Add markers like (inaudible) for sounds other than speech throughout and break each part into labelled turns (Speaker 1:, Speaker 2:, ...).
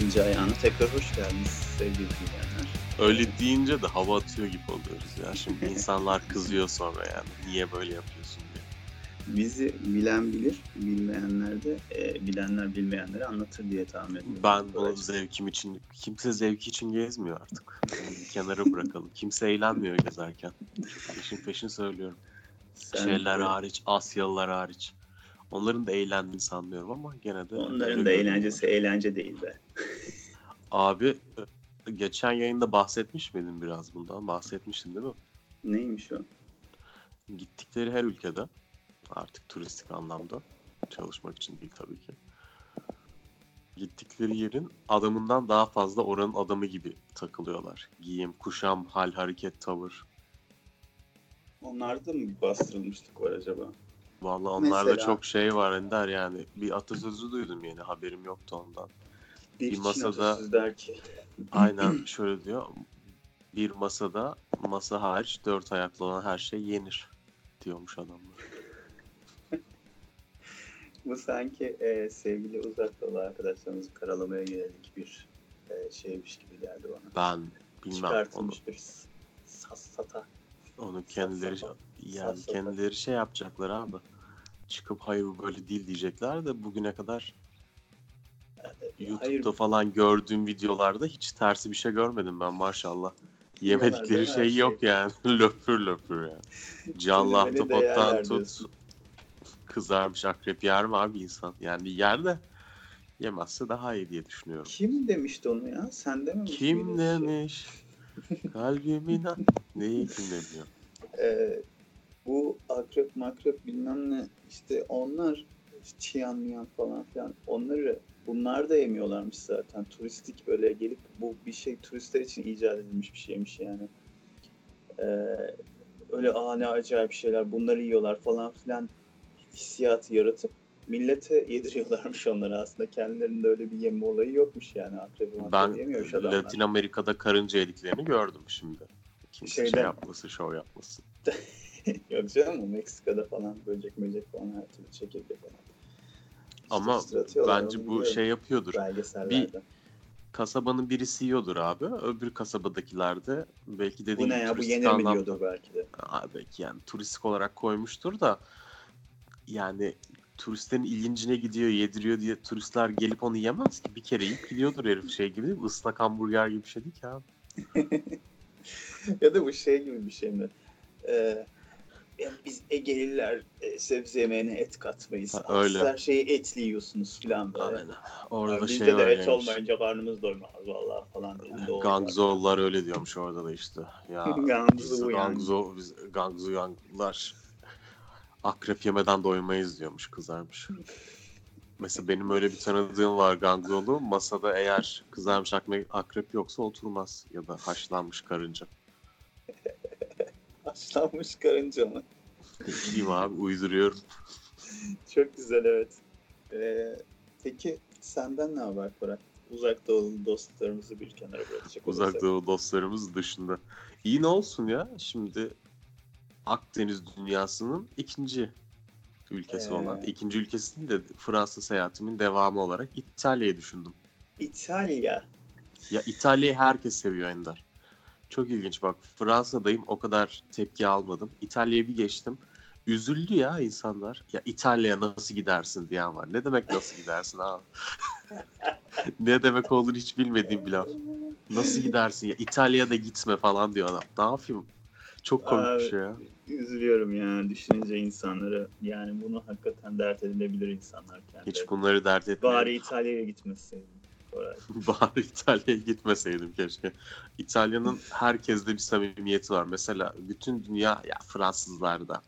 Speaker 1: ediyorum programımızın. E, bilmem kaçıncı ayağına. Tekrar hoş geldiniz sevgili dinleyenler.
Speaker 2: Öyle deyince de hava atıyor gibi oluyoruz ya. Şimdi insanlar kızıyor sonra yani. Niye böyle yapıyorsun diye.
Speaker 1: Bizi bilen bilir, bilmeyenler de e, bilenler bilmeyenleri anlatır diye tahmin ediyorum.
Speaker 2: Ben bunu zevkim için, kimse zevki için gezmiyor artık. Yani kenara bırakalım. Kimse eğlenmiyor gezerken. Peşin peşin söylüyorum.
Speaker 1: Sen
Speaker 2: Şeyler hariç, Asyalılar hariç. Onların da eğlendiğini sanmıyorum ama gene de...
Speaker 1: Onların da eğlencesi eğlence değil be. (laughs)
Speaker 2: Abi geçen yayında bahsetmiş miydin biraz bundan? Bahsetmiştin değil mi?
Speaker 1: Neymiş o?
Speaker 2: Gittikleri her ülkede artık turistik anlamda çalışmak için değil tabii ki. Gittikleri yerin adamından daha fazla oranın adamı gibi takılıyorlar. Giyim, kuşam, hal, hareket, tavır.
Speaker 1: Onlarda mı bir bastırılmışlık var acaba?
Speaker 2: Vallahi onlarda
Speaker 1: Mesela?
Speaker 2: çok şey var Ender yani. Bir atasözü duydum yeni haberim yoktu ondan.
Speaker 1: Bir,
Speaker 2: Bir masada-
Speaker 1: atasözü der ki. (clears throat)
Speaker 2: Aynen şöyle diyor. Bir masada masa hariç dört ayaklı olan her şey yenir diyormuş adamlar. (laughs)
Speaker 1: Bu sanki e, sevgili uzak doğu arkadaşlarımızı karalamaya yönelik bir e, şeymiş gibi geldi bana.
Speaker 2: Ben bilmem onu,
Speaker 1: Çıkartılmış bir s- sassata.
Speaker 2: onu kendileri
Speaker 1: Sassata.
Speaker 2: yani
Speaker 1: Sassata.
Speaker 2: kendileri şey yapacaklar abi. Çıkıp hayır bu böyle değil diyecekler de bugüne kadar YouTube'da
Speaker 1: Hayır,
Speaker 2: falan gördüğüm videolarda hiç tersi bir şey görmedim ben maşallah. Yemedikleri
Speaker 1: mi
Speaker 2: şey
Speaker 1: şey?
Speaker 2: yok yani. (laughs) löpür löpür yani. Canlı ahtapottan tut. Kızarmış akrep yer mi abi insan? Yani yer de yemezse daha iyi diye düşünüyorum.
Speaker 1: Kim demişti onu ya? Sen dememiştin.
Speaker 2: Kim
Speaker 1: miydi o şey?
Speaker 2: demiş? (laughs) Kalbimin Neyi kim demiyor?
Speaker 1: Ee, bu akrep makrep bilmem ne işte onlar çiyan miyan falan filan onları bunlar da yemiyorlarmış zaten. Turistik böyle gelip bu bir şey turistler için icat edilmiş bir şeymiş yani. Ee, öyle aa ne acayip şeyler bunları yiyorlar falan filan hissiyatı yaratıp millete yediriyorlarmış onları aslında. Kendilerinde öyle bir yeme olayı yokmuş yani. Akrebi
Speaker 2: Ben
Speaker 1: yemiyormuş adamlar.
Speaker 2: Latin Amerika'da karınca yediklerini gördüm şimdi. Kimse şey
Speaker 1: Şeyden-
Speaker 2: yapması, şov yapması. (laughs) (laughs)
Speaker 1: Yok canım Meksika'da falan böcek böcek falan her türlü çekirge falan. İşte
Speaker 2: Ama bence bu şey yapıyordur.
Speaker 1: belgesellerde.
Speaker 2: Kasabanın birisi yiyordur abi. Öbür kasabadakiler de belki dediğim
Speaker 1: Bu ne
Speaker 2: gibi
Speaker 1: ya bu yenir mi
Speaker 2: anlamda-
Speaker 1: diyordur belki de.
Speaker 2: Aa, belki yani turistik olarak koymuştur da yani turistlerin ilgincine gidiyor, yediriyor diye turistler gelip onu yemez ki. Bir kere yiyip gidiyordur herif şey gibi değil mi? Islak hamburger gibi bir şey değil ki abi. (laughs)
Speaker 1: ya da bu şey gibi bir şey mi? Ee, ya biz Egeliler e, sebze yemeğine et katmayız.
Speaker 2: Ha,
Speaker 1: Siz
Speaker 2: öyle.
Speaker 1: her şeyi etli yiyorsunuz falan böyle.
Speaker 2: Aynen. Orada da
Speaker 1: Bizde
Speaker 2: şey
Speaker 1: de et olmayınca karnımız doymaz vallahi falan.
Speaker 2: Gangzollar öyle diyormuş orada da işte. Ya (laughs)
Speaker 1: Gangzu yani.
Speaker 2: Gangzo, biz Gangzu Yanglar akrep yemeden doymayız diyormuş kızarmış. Mesela benim öyle bir tanıdığım var Gangzolu. Masada eğer kızarmış akrep yoksa oturmaz. Ya da haşlanmış karınca.
Speaker 1: Haşlanmış karınca mı?
Speaker 2: Bileyim abi uyduruyorum.
Speaker 1: Çok güzel evet. Ee, peki senden ne haber Koray? Uzak doğulu dostlarımızı bir kenara bırakacak
Speaker 2: Uzak doğu dostlarımız dışında. İyi ne olsun ya şimdi Akdeniz dünyasının ikinci ülkesi
Speaker 1: Ee.
Speaker 2: olan, ikinci ülkesinin de Fransa seyahatimin devamı olarak İtalya'yı düşündüm.
Speaker 1: İtalya.
Speaker 2: Ya İtalya'yı herkes seviyor Ender. Çok ilginç bak. Fransa'dayım o kadar tepki almadım. İtalya'ya bir geçtim. Üzüldü ya insanlar. Ya İtalya'ya nasıl gidersin diyen var. Ne demek nasıl gidersin abi? (laughs) ne demek olduğunu hiç bilmediğim bir laf. Nasıl gidersin ya? İtalya'da gitme falan diyor adam. Ne yapayım? Çok komik bir
Speaker 1: Abi,
Speaker 2: şey ya.
Speaker 1: Üzülüyorum ya düşününce insanları. Yani bunu hakikaten dert edilebilir insanlar kendileri.
Speaker 2: Hiç bunları dert etmeyin.
Speaker 1: Bari İtalya'ya gitmeseydim. (laughs)
Speaker 2: Bari İtalya'ya gitmeseydim keşke. İtalya'nın herkeste bir samimiyeti var. Mesela bütün dünya ya Fransızlarda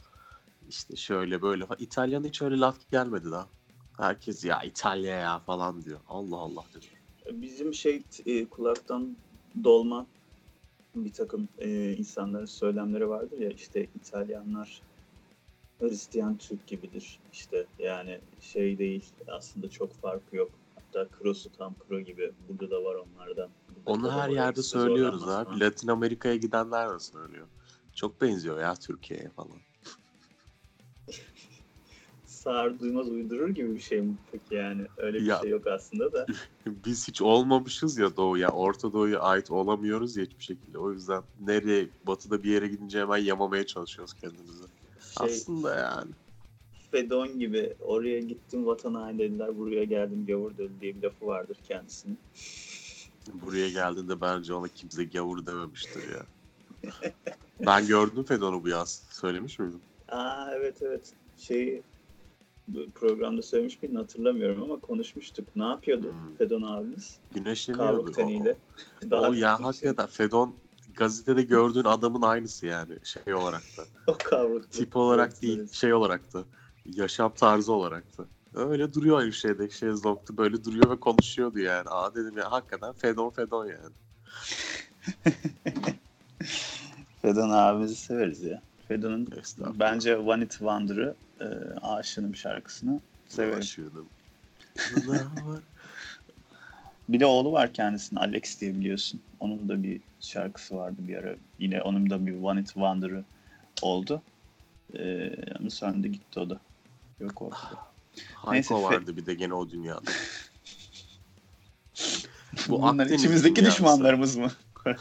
Speaker 2: işte şöyle böyle falan. İtalya'nın hiç öyle laf gelmedi daha. Herkes ya İtalya ya falan diyor. Allah Allah dedim.
Speaker 1: Bizim şey e, kulaktan dolma bir takım e, insanların söylemleri vardır ya işte İtalyanlar Hristiyan Türk gibidir. İşte yani şey değil aslında çok farkı yok. Hatta krosu tam kro gibi. Burada da var onlardan. Burada
Speaker 2: Onu her yerde söylüyoruz abi. Latin Amerika'ya gidenler de söylüyor. Çok benziyor ya Türkiye'ye falan.
Speaker 1: sağır duymaz uydurur gibi bir şey mi peki yani? Öyle bir
Speaker 2: Ya-
Speaker 1: şey yok aslında da. (laughs)
Speaker 2: Biz hiç olmamışız ya doğuya. Orta Doğu'ya ait olamıyoruz ya hiçbir şekilde. O yüzden nereye batıda bir yere gidince hemen yamamaya çalışıyoruz kendimizi.
Speaker 1: Şey,
Speaker 2: Aslında yani.
Speaker 1: Fedon gibi oraya gittim vatan haini dediler buraya geldim gavur dölü diye bir lafı vardır kendisinin.
Speaker 2: Buraya geldiğinde bence ona kimse gavur dememiştir ya. (laughs) ben gördüm Fedon'u bu yaz. Söylemiş miydim?
Speaker 1: Aa evet evet şey programda söylemiş miydin hatırlamıyorum ama konuşmuştuk. Ne yapıyordu
Speaker 2: Hmm.
Speaker 1: Fedon abimiz?
Speaker 2: Güneşleniyordu.
Speaker 1: Kavruk
Speaker 2: O,
Speaker 1: teniyle.
Speaker 2: o (laughs) ya
Speaker 1: şey-
Speaker 2: hakikaten Fedon gazetede gördüğün adamın aynısı yani şey olarak da. (laughs)
Speaker 1: O kavruk.
Speaker 2: Tip olarak değil şey olarak da. Yaşam tarzı olarak da. Öyle duruyor her şeyde. Şezlong'da böyle duruyor ve konuşuyordu yani. Aa dedim ya hakikaten Fedon Fedon yani. (laughs)
Speaker 1: Fedon abimizi severiz ya. Fedon'un bence One It Wonder'ı e, Aşığım şarkısını severim.
Speaker 2: Aşığım. (laughs)
Speaker 1: Bir de oğlu var kendisinin Alex diye biliyorsun. Onun da bir şarkısı vardı bir ara. Yine onun da bir One It Wonder'ı oldu. Ee, sonra da gitti o da. Yok ortada. Neyse,
Speaker 2: Hayko vardı bir de gene o dünyada. (laughs) Bu
Speaker 1: Bunlar
Speaker 2: Akdeniz
Speaker 1: içimizdeki
Speaker 2: dünyası.
Speaker 1: düşmanlarımız mı? (laughs)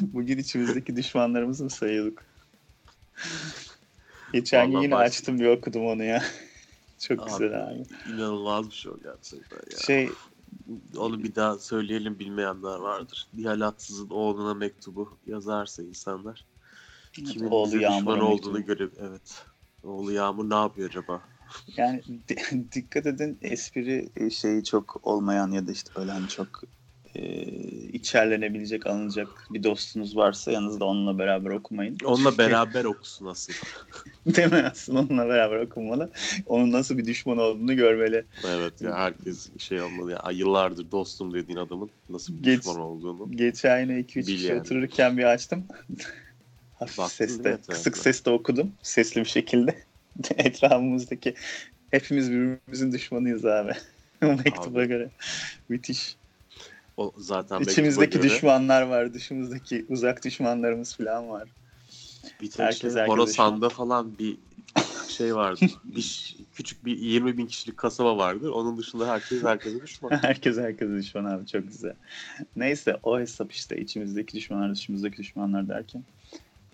Speaker 1: Bugün içimizdeki düşmanlarımız mı sayıyorduk? Geçen gün yine
Speaker 2: baş-
Speaker 1: açtım bir okudum onu ya. (laughs) Çok
Speaker 2: Abi.
Speaker 1: güzel abi.
Speaker 2: İnanılmaz bir şey o gerçekten ya.
Speaker 1: Şey
Speaker 2: Onu bir daha söyleyelim bilmeyenler vardır. Nihal Atsız'ın oğluna mektubu yazarsa insanlar. Kimin
Speaker 1: oğlu
Speaker 2: düşman olduğunu
Speaker 1: mektubu.
Speaker 2: göre evet. Oğlu Yağmur ne yapıyor acaba?
Speaker 1: Yani di- (laughs) dikkat edin espri e, şeyi çok olmayan ya da işte böyle hani çok e, içerlenebilecek, alınacak bir dostunuz varsa yanınızda onunla beraber okumayın.
Speaker 2: Onunla beraber okusun asıl. (laughs)
Speaker 1: Değil mi? Aslında onunla beraber okunmalı. Onun nasıl bir düşman olduğunu görmeli.
Speaker 2: Evet ya herkes şey olmalı ya. Yıllardır dostum dediğin adamın nasıl bir
Speaker 1: Geç-
Speaker 2: düşman olduğunu.
Speaker 1: Geçen yine 2-3
Speaker 2: Bil
Speaker 1: kişi
Speaker 2: yani.
Speaker 1: otururken bir açtım. (laughs) Hafif
Speaker 2: Baktın
Speaker 1: seste, kısık sesle okudum. Sesli bir şekilde. (laughs) Etrafımızdaki hepimiz birbirimizin düşmanıyız abi. (laughs) O mektuba
Speaker 2: Abi.
Speaker 1: göre. Müthiş.
Speaker 2: O zaten
Speaker 1: İçimizdeki
Speaker 2: göre
Speaker 1: düşmanlar var. Dışımızdaki uzak düşmanlarımız falan var.
Speaker 2: bir tek
Speaker 1: herkes
Speaker 2: şey,
Speaker 1: herkese
Speaker 2: Horasan'da falan bir şey vardı. (laughs) bir küçük bir 20 bin kişilik kasaba vardır. Onun dışında herkes herkese düşman.
Speaker 1: Herkes herkese düşman abi. Çok güzel. Neyse o hesap işte. içimizdeki düşmanlar dışımızdaki düşmanlar derken.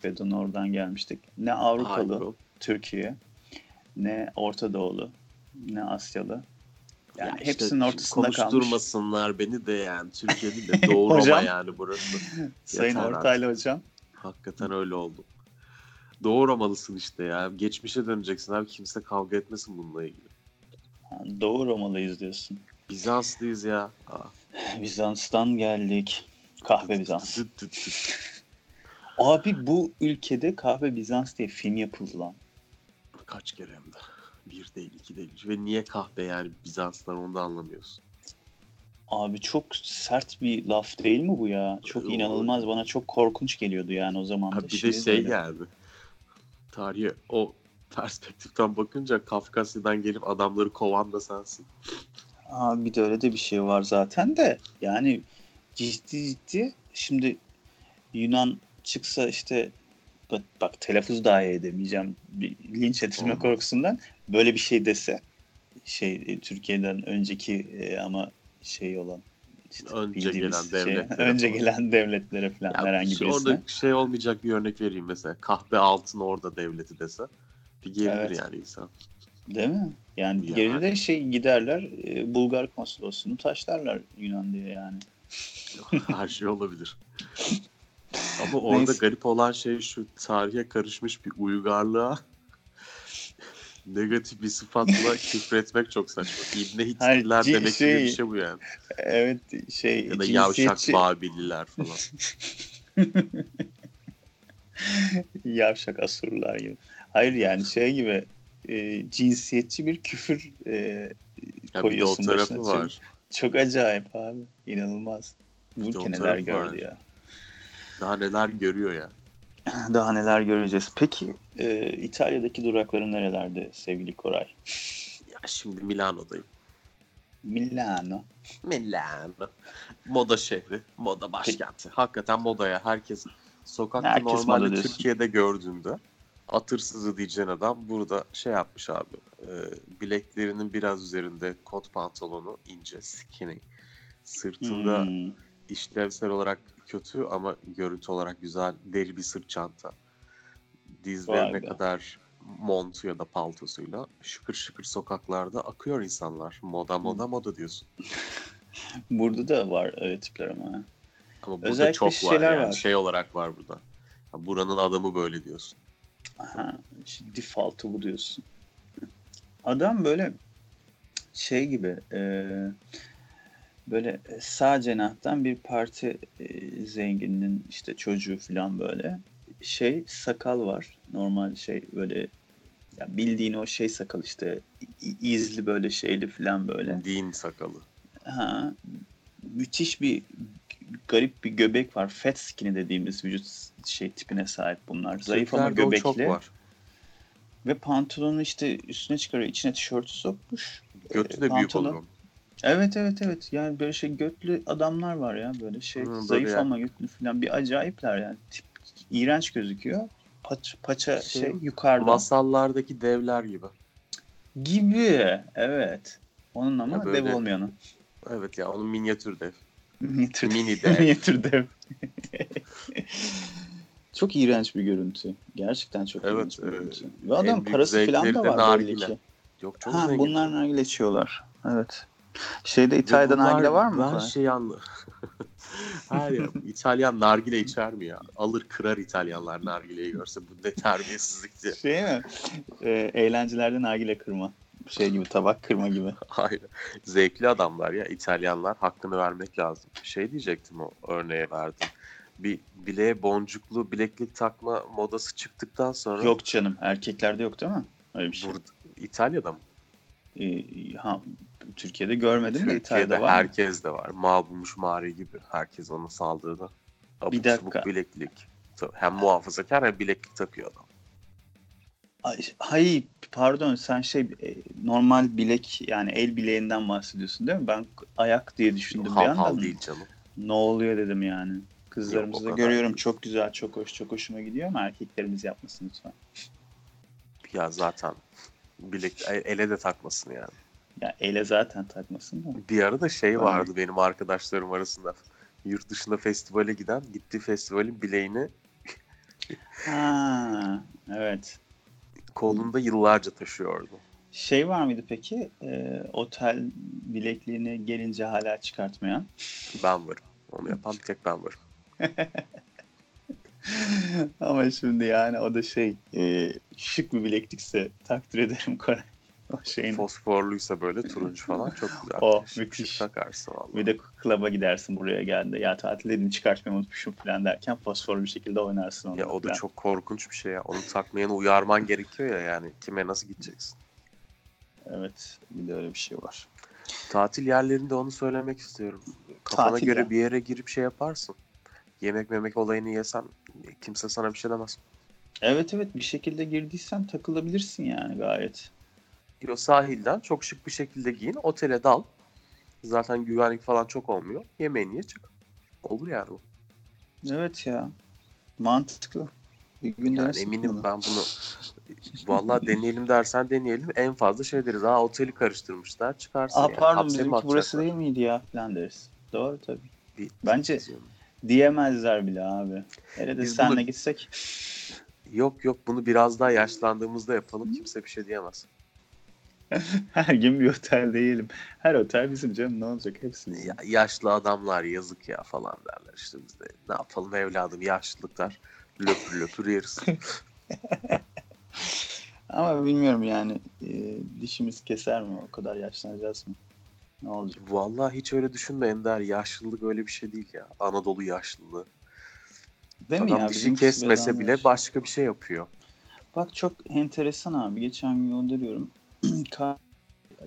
Speaker 1: Fedon oradan gelmiştik. Ne Avrupalı. Türkiye, ne Orta Doğulu, ne Asyalı. Yani
Speaker 2: Ya işte
Speaker 1: hepsinin ortasında kalmış.
Speaker 2: Konuşturmasınlar beni de yani. Türkiye'nin de Doğu (laughs) Roma
Speaker 1: Hocam.
Speaker 2: yani burası. (laughs)
Speaker 1: Sayın
Speaker 2: Yeter
Speaker 1: Ortaylı hocam.
Speaker 2: Hakikaten öyle oldu. Doğu Romalısın işte ya. Geçmişe döneceksin abi. Kimse kavga etmesin bununla ilgili.
Speaker 1: Ha, Doğu Romalıyız diyorsun.
Speaker 2: Bizanslıyız ya. Aa.
Speaker 1: Bizans'tan geldik. Kahve Bizans. Abi bu ülkede Kahve Bizans diye film yapıldı lan.
Speaker 2: Kaç kere hem de. Bir değil, iki değil. Ve niye kahve yani Bizanslar onu da anlamıyorsun.
Speaker 1: Abi çok sert bir laf değil mi bu ya? Çok
Speaker 2: Yo.
Speaker 1: inanılmaz. Bana çok korkunç geliyordu yani o zaman da.
Speaker 2: Bir de
Speaker 1: Şimdi
Speaker 2: şey
Speaker 1: öyle.
Speaker 2: geldi. Tarihe o perspektiften bakınca Kafkasya'dan gelip adamları kovan da sensin.
Speaker 1: Abi bir de öyle de bir şey var zaten de. Yani ciddi ciddi şimdi Yunan çıksa işte bak, bak telaffuz dahi edemeyeceğim. Bir linç edilme korkusundan böyle bir şey dese şey e, Türkiye'den önceki e, ama şey olan işte
Speaker 2: Önce gelen
Speaker 1: şey, (laughs)
Speaker 2: devletlere
Speaker 1: önce
Speaker 2: falan.
Speaker 1: gelen devletlere falan
Speaker 2: Ya
Speaker 1: herhangi birisine.
Speaker 2: Orada şey olmayacak bir örnek vereyim mesela. Kahve altın orada devleti dese. Bir gelir
Speaker 1: Evet.
Speaker 2: yani insan.
Speaker 1: Değil mi? Yani
Speaker 2: Ya.
Speaker 1: geride şey giderler e, Bulgar konsolosluğunu taşlarlar Yunan diye yani.
Speaker 2: Her şey olabilir. (laughs) Ama orada
Speaker 1: Neyse.
Speaker 2: garip olan şey şu tarihe karışmış bir uygarlığa (laughs) negatif bir sıfatla (laughs) küfretmek çok saçma. İbne
Speaker 1: ci-
Speaker 2: demek gibi bir
Speaker 1: şey-
Speaker 2: şey bu yani.
Speaker 1: Evet şey
Speaker 2: Ya da yavşak Babililer falan. (laughs)
Speaker 1: yavşak Asurlular gibi. Hayır yani şey gibi e, cinsiyetçi bir küfür e,
Speaker 2: Ya bir de o
Speaker 1: koyuyorsun
Speaker 2: tarafı
Speaker 1: başına.
Speaker 2: var.
Speaker 1: Çok acayip abi. İnanılmaz. Bu
Speaker 2: de o
Speaker 1: ülke neler gördü
Speaker 2: var.
Speaker 1: ya.
Speaker 2: Daha neler görüyor ya. (clears throat)
Speaker 1: Daha neler göreceğiz. Peki e, İtalya'daki durakların nerelerde sevgili Koray?
Speaker 2: Ya şimdi Milano'dayım.
Speaker 1: Milano.
Speaker 2: Milano. Moda şehri, moda başkenti. Hakikaten modaya herkes sokakta
Speaker 1: Herkes
Speaker 2: normalde. Türkiye'de gördüğünde Atırsızı diyeceğin adam burada şey yapmış abi. e, bileklerinin biraz üzerinde kot pantolonu ince skinny. Sırtında
Speaker 1: Hmm.
Speaker 2: işlevsel olarak kötü ama görüntü olarak güzel deri bir sırt çanta. Dizlerine kadar montu ya da paltosuyla şıkır şıkır sokaklarda akıyor insanlar. Moda moda moda diyorsun. (laughs)
Speaker 1: Burada da var öyle tipler ama.
Speaker 2: Ama burada
Speaker 1: Özellikle
Speaker 2: çok var
Speaker 1: şeyler
Speaker 2: yani
Speaker 1: var.
Speaker 2: şey olarak var burada. Buranın adamı böyle diyorsun.
Speaker 1: Aha, işte default'u bu diyorsun. Adam böyle şey gibi e, böyle sağ cenahtan bir parti e, zengininin işte çocuğu falan böyle şey sakal var. Normal şey böyle ya bildiğin o şey sakal işte izli böyle şeyli falan böyle.
Speaker 2: Din sakalı.
Speaker 1: Ha, müthiş bir garip bir göbek var. Fat skinny dediğimiz vücut şey tipine sahip bunlar. Zayıf ama
Speaker 2: Türklerde çok
Speaker 1: göbekli.
Speaker 2: var.
Speaker 1: Ve pantolonu işte üstüne çıkarıyor. içine tişörtü sokmuş.
Speaker 2: Götü
Speaker 1: Ee,
Speaker 2: de büyük
Speaker 1: pantolon-
Speaker 2: oluyor.
Speaker 1: Evet evet evet. Yani böyle şey götlü adamlar var ya. Böyle şey
Speaker 2: Hı,
Speaker 1: zayıf
Speaker 2: ya.
Speaker 1: ama götlü falan. Bir acayipler yani. Tip, iğrenç gözüküyor. Paça, paça
Speaker 2: Şey,
Speaker 1: şey, yukarıda.
Speaker 2: Masallardaki devler gibi.
Speaker 1: Gibi. Evet. Onun ama
Speaker 2: Ya böyle-
Speaker 1: dev olmayanı.
Speaker 2: Evet ya onun minyatür dev.
Speaker 1: Minyatür
Speaker 2: Mini (laughs) dev.
Speaker 1: Minyatür dev. (laughs) çok iğrenç bir görüntü. Gerçekten çok
Speaker 2: Evet,
Speaker 1: iğrenç bir
Speaker 2: e,
Speaker 1: görüntü. Ve adam parası falan da var belli ki.
Speaker 2: Yok çok
Speaker 1: Ha,
Speaker 2: zengin.
Speaker 1: bunlar nargile içiyorlar. Evet. Şeyde
Speaker 2: Ve
Speaker 1: İtalya'da nargile var mı?
Speaker 2: Ben şey anlı. Hayır İtalyan nargile içer mi ya? Alır kırar İtalyanlar nargileyi görse. Bu ne terbiyesizlikti.
Speaker 1: Şey mi? Ee, eğlencelerde nargile kırma. Şey gibi tabak kırma gibi. (laughs)
Speaker 2: Hayır. Zevkli adamlar ya İtalyanlar hakkını vermek lazım. Şey diyecektim o örneğe verdim. Bir bileğe boncuklu bileklik takma modası çıktıktan sonra
Speaker 1: Yok canım erkeklerde yok değil mi? Öyle bir şey.
Speaker 2: burada İtalya'da mı?
Speaker 1: Ee, ha, Türkiye'de görmedim de
Speaker 2: Türkiye'de
Speaker 1: İtalya'da var.
Speaker 2: herkes de var. Mabumuş mari gibi. Herkes onu saldırdı. Abuk
Speaker 1: Bir dakika.
Speaker 2: bileklik. Hem muhafazakar hem bileklik takıyor adam.
Speaker 1: Ay, hayır pardon sen şey e, normal bilek yani el bileğinden bahsediyorsun değil mi? Ben ayak diye düşündüm bir
Speaker 2: Hal
Speaker 1: yandan.
Speaker 2: hal değil canım.
Speaker 1: Ne oluyor dedim yani.
Speaker 2: Yok,
Speaker 1: Kızlarımızı
Speaker 2: o
Speaker 1: da görüyorum
Speaker 2: değil.
Speaker 1: çok güzel çok hoş çok hoşuma gidiyor ama erkeklerimiz yapmasın lütfen.
Speaker 2: Ya zaten bilek e, ele de takmasın yani.
Speaker 1: Ya ele zaten takmasın da.
Speaker 2: Bir ara da şey
Speaker 1: Aynen.
Speaker 2: vardı benim arkadaşlarım arasında. Yurt dışında festivale giden gittiği festivalin bileğini (laughs)
Speaker 1: Ha, evet.
Speaker 2: kolunda yıllarca taşıyordu.
Speaker 1: Şey var mıydı peki? Ee, otel bilekliğini gelince hala çıkartmayan.
Speaker 2: Ben varım. Onu yapan bir tek ben varım. (laughs) (laughs)
Speaker 1: Ama şimdi yani o da şey e, şık bir bileklikse takdir ederim Koray. O şeyin.
Speaker 2: Fosforluysa böyle turuncu falan çok (laughs) güzel. Şık
Speaker 1: müthiş.
Speaker 2: şık takarsın vallahi.
Speaker 1: Bir de klaba gidersin buraya geldi. Ya tatilini çıkartmayı unutmuşum falan derken fosforlu bir şekilde oynarsın onu.
Speaker 2: Ya o da
Speaker 1: falan.
Speaker 2: çok korkunç bir şey ya. Onu takmayanı uyarman gerekiyor ya yani. Kime nasıl gideceksin?
Speaker 1: Evet bir de öyle bir şey var.
Speaker 2: Tatil yerlerinde onu söylemek istiyorum. Kafana
Speaker 1: Tatil
Speaker 2: göre
Speaker 1: ya.
Speaker 2: bir yere girip şey yaparsın. Yemek memek olayını yesen kimse sana bir şey demez.
Speaker 1: Evet evet bir şekilde girdiysen takılabilirsin yani gayet.
Speaker 2: O sahilden çok şık bir şekilde giyin. Otele dal. Zaten güvenlik falan çok olmuyor. Yemeğini ye çık. Olur yani bu.
Speaker 1: Evet ya mantıklı. Bir gün
Speaker 2: Yani eminim
Speaker 1: bunu.
Speaker 2: ben bunu (laughs) vallahi deneyelim dersen deneyelim. En fazla şey deriz. Aa oteli karıştırmışlar. Çıkarsın
Speaker 1: Aa
Speaker 2: yani.
Speaker 1: pardon
Speaker 2: Hapse
Speaker 1: bizimki burası değil miydi ya falan deriz. Doğru tabii.
Speaker 2: Bir-
Speaker 1: Bence diyemezler bile abi. Hele de
Speaker 2: Biz
Speaker 1: senle
Speaker 2: bunu-
Speaker 1: gitsek.
Speaker 2: Yok yok bunu biraz daha yaşlandığımızda yapalım. Kimse bir şey diyemez. (laughs)
Speaker 1: Her gün bir otel değilim. Her otel bizim canım ne olacak hepsi.
Speaker 2: Ya, yaşlı adamlar yazık ya falan derler işte biz de. Ne yapalım evladım yaşlılıklar. Löpür löpür yeriz. (laughs) (laughs)
Speaker 1: Ama bilmiyorum yani e, dişimiz keser mi o kadar yaşlanacağız mı? Ne olacak?
Speaker 2: Vallahi hiç öyle düşünme Ender. Yaşlılık öyle bir şey değil ya. Anadolu yaşlılığı.
Speaker 1: Değil mi
Speaker 2: Adam
Speaker 1: ya?
Speaker 2: dişi
Speaker 1: Bizimkisi
Speaker 2: kesmese
Speaker 1: biraz
Speaker 2: bile başka bir şey yapıyor.
Speaker 1: Bak çok enteresan abi. Geçen gün gönderiyorum. (clears throat) Ka-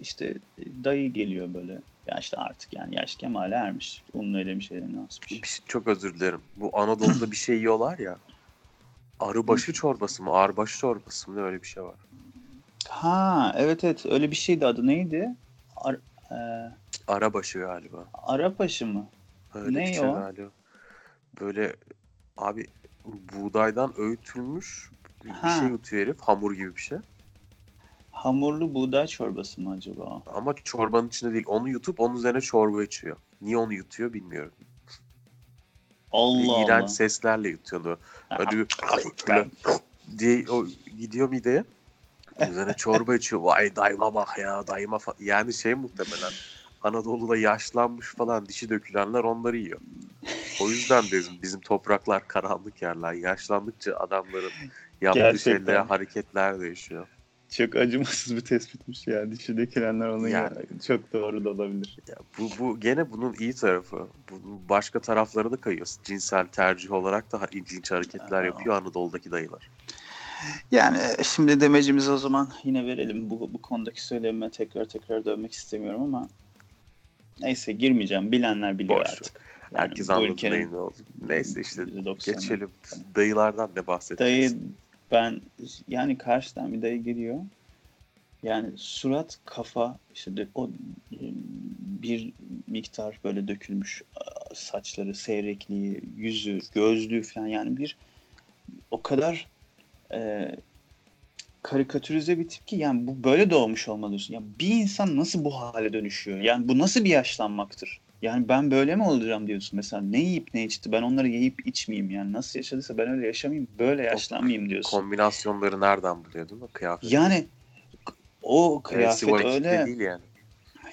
Speaker 1: işte dayı geliyor böyle. Ya işte artık yani yaş kemale ermiş. Unlu elemiş elini asmış.
Speaker 2: Bir şey- çok özür dilerim. Bu Anadolu'da bir şey yiyorlar ya. Arıbaşı çorbası mı? Arbaşı çorbası mı? Öyle bir şey var.
Speaker 1: Ha evet evet öyle bir şeydi adı neydi? Ar- e,
Speaker 2: Arabaşı galiba.
Speaker 1: Arapaşı mı?
Speaker 2: Öyle
Speaker 1: Ne
Speaker 2: bir şey
Speaker 1: o?
Speaker 2: galiba. Böyle abi buğdaydan öğütülmüş Bir,
Speaker 1: Ha.
Speaker 2: şey yutuyor herif. Hamur gibi bir şey.
Speaker 1: Hamurlu buğday çorbası mı acaba?
Speaker 2: Ama çorbanın içinde değil. Onu yutup onun üzerine çorba içiyor. Niye onu yutuyor bilmiyorum.
Speaker 1: Allah Allah.
Speaker 2: iğrenç seslerle yutuyordu. Öyle (laughs) diye o gidiyor mideye. Üzerine çorba içiyor. Vay dayıma bak ya dayıma fa-" Yani şey muhtemelen Anadolu'da yaşlanmış falan dişi dökülenler onları yiyor. O yüzden bizim, bizim topraklar karanlık yerler. Yaşlandıkça adamların yaptığı
Speaker 1: Gerçekten.
Speaker 2: şeyler, hareketler değişiyor.
Speaker 1: Çok acımasız bir tespitmiş ya. Dişi dökülenler onu
Speaker 2: Yani.
Speaker 1: çok doğru da olabilir.
Speaker 2: Ya bu, bu gene bunun iyi tarafı. Bunun başka tarafları da kayıyor. Cinsel tercih olarak da ilginç hareketler
Speaker 1: Aa.
Speaker 2: yapıyor Anadolu'daki dayılar.
Speaker 1: Yani şimdi demecimizi o zaman yine verelim. Bu, bu konudaki söylemime tekrar tekrar dönmek istemiyorum ama neyse girmeyeceğim. Bilenler biliyor
Speaker 2: Boş
Speaker 1: artık. Yani
Speaker 2: Herkes anladı
Speaker 1: ülkenin
Speaker 2: neyin ne oldu. Neyse işte
Speaker 1: %90'ı.
Speaker 2: geçelim. Dayılardan ne bahsedeceğiz?
Speaker 1: Dayı ben yani karşıdan bir dayı geliyor. Yani surat, kafa işte de, o e, bir miktar böyle dökülmüş saçları, seyrekliği, yüzü, gözlüğü falan yani bir o kadar e, karikatürize bir tip ki yani bu böyle doğmuş olmalı diyorsun. Ya bir insan nasıl bu hale dönüşüyor? Yani bu nasıl bir yaşlanmaktır? Yani ben böyle mi olacağım diyorsun mesela ne yiyip ne içti ben onları yiyip içmeyeyim yani nasıl yaşadıysa ben öyle yaşamayayım böyle yaşlanmayayım diyorsun.
Speaker 2: Kombinasyonları nereden buluyor değil mi? Kıyafet.
Speaker 1: Yani o kıyafet
Speaker 2: vakitte
Speaker 1: öyle
Speaker 2: değil yani.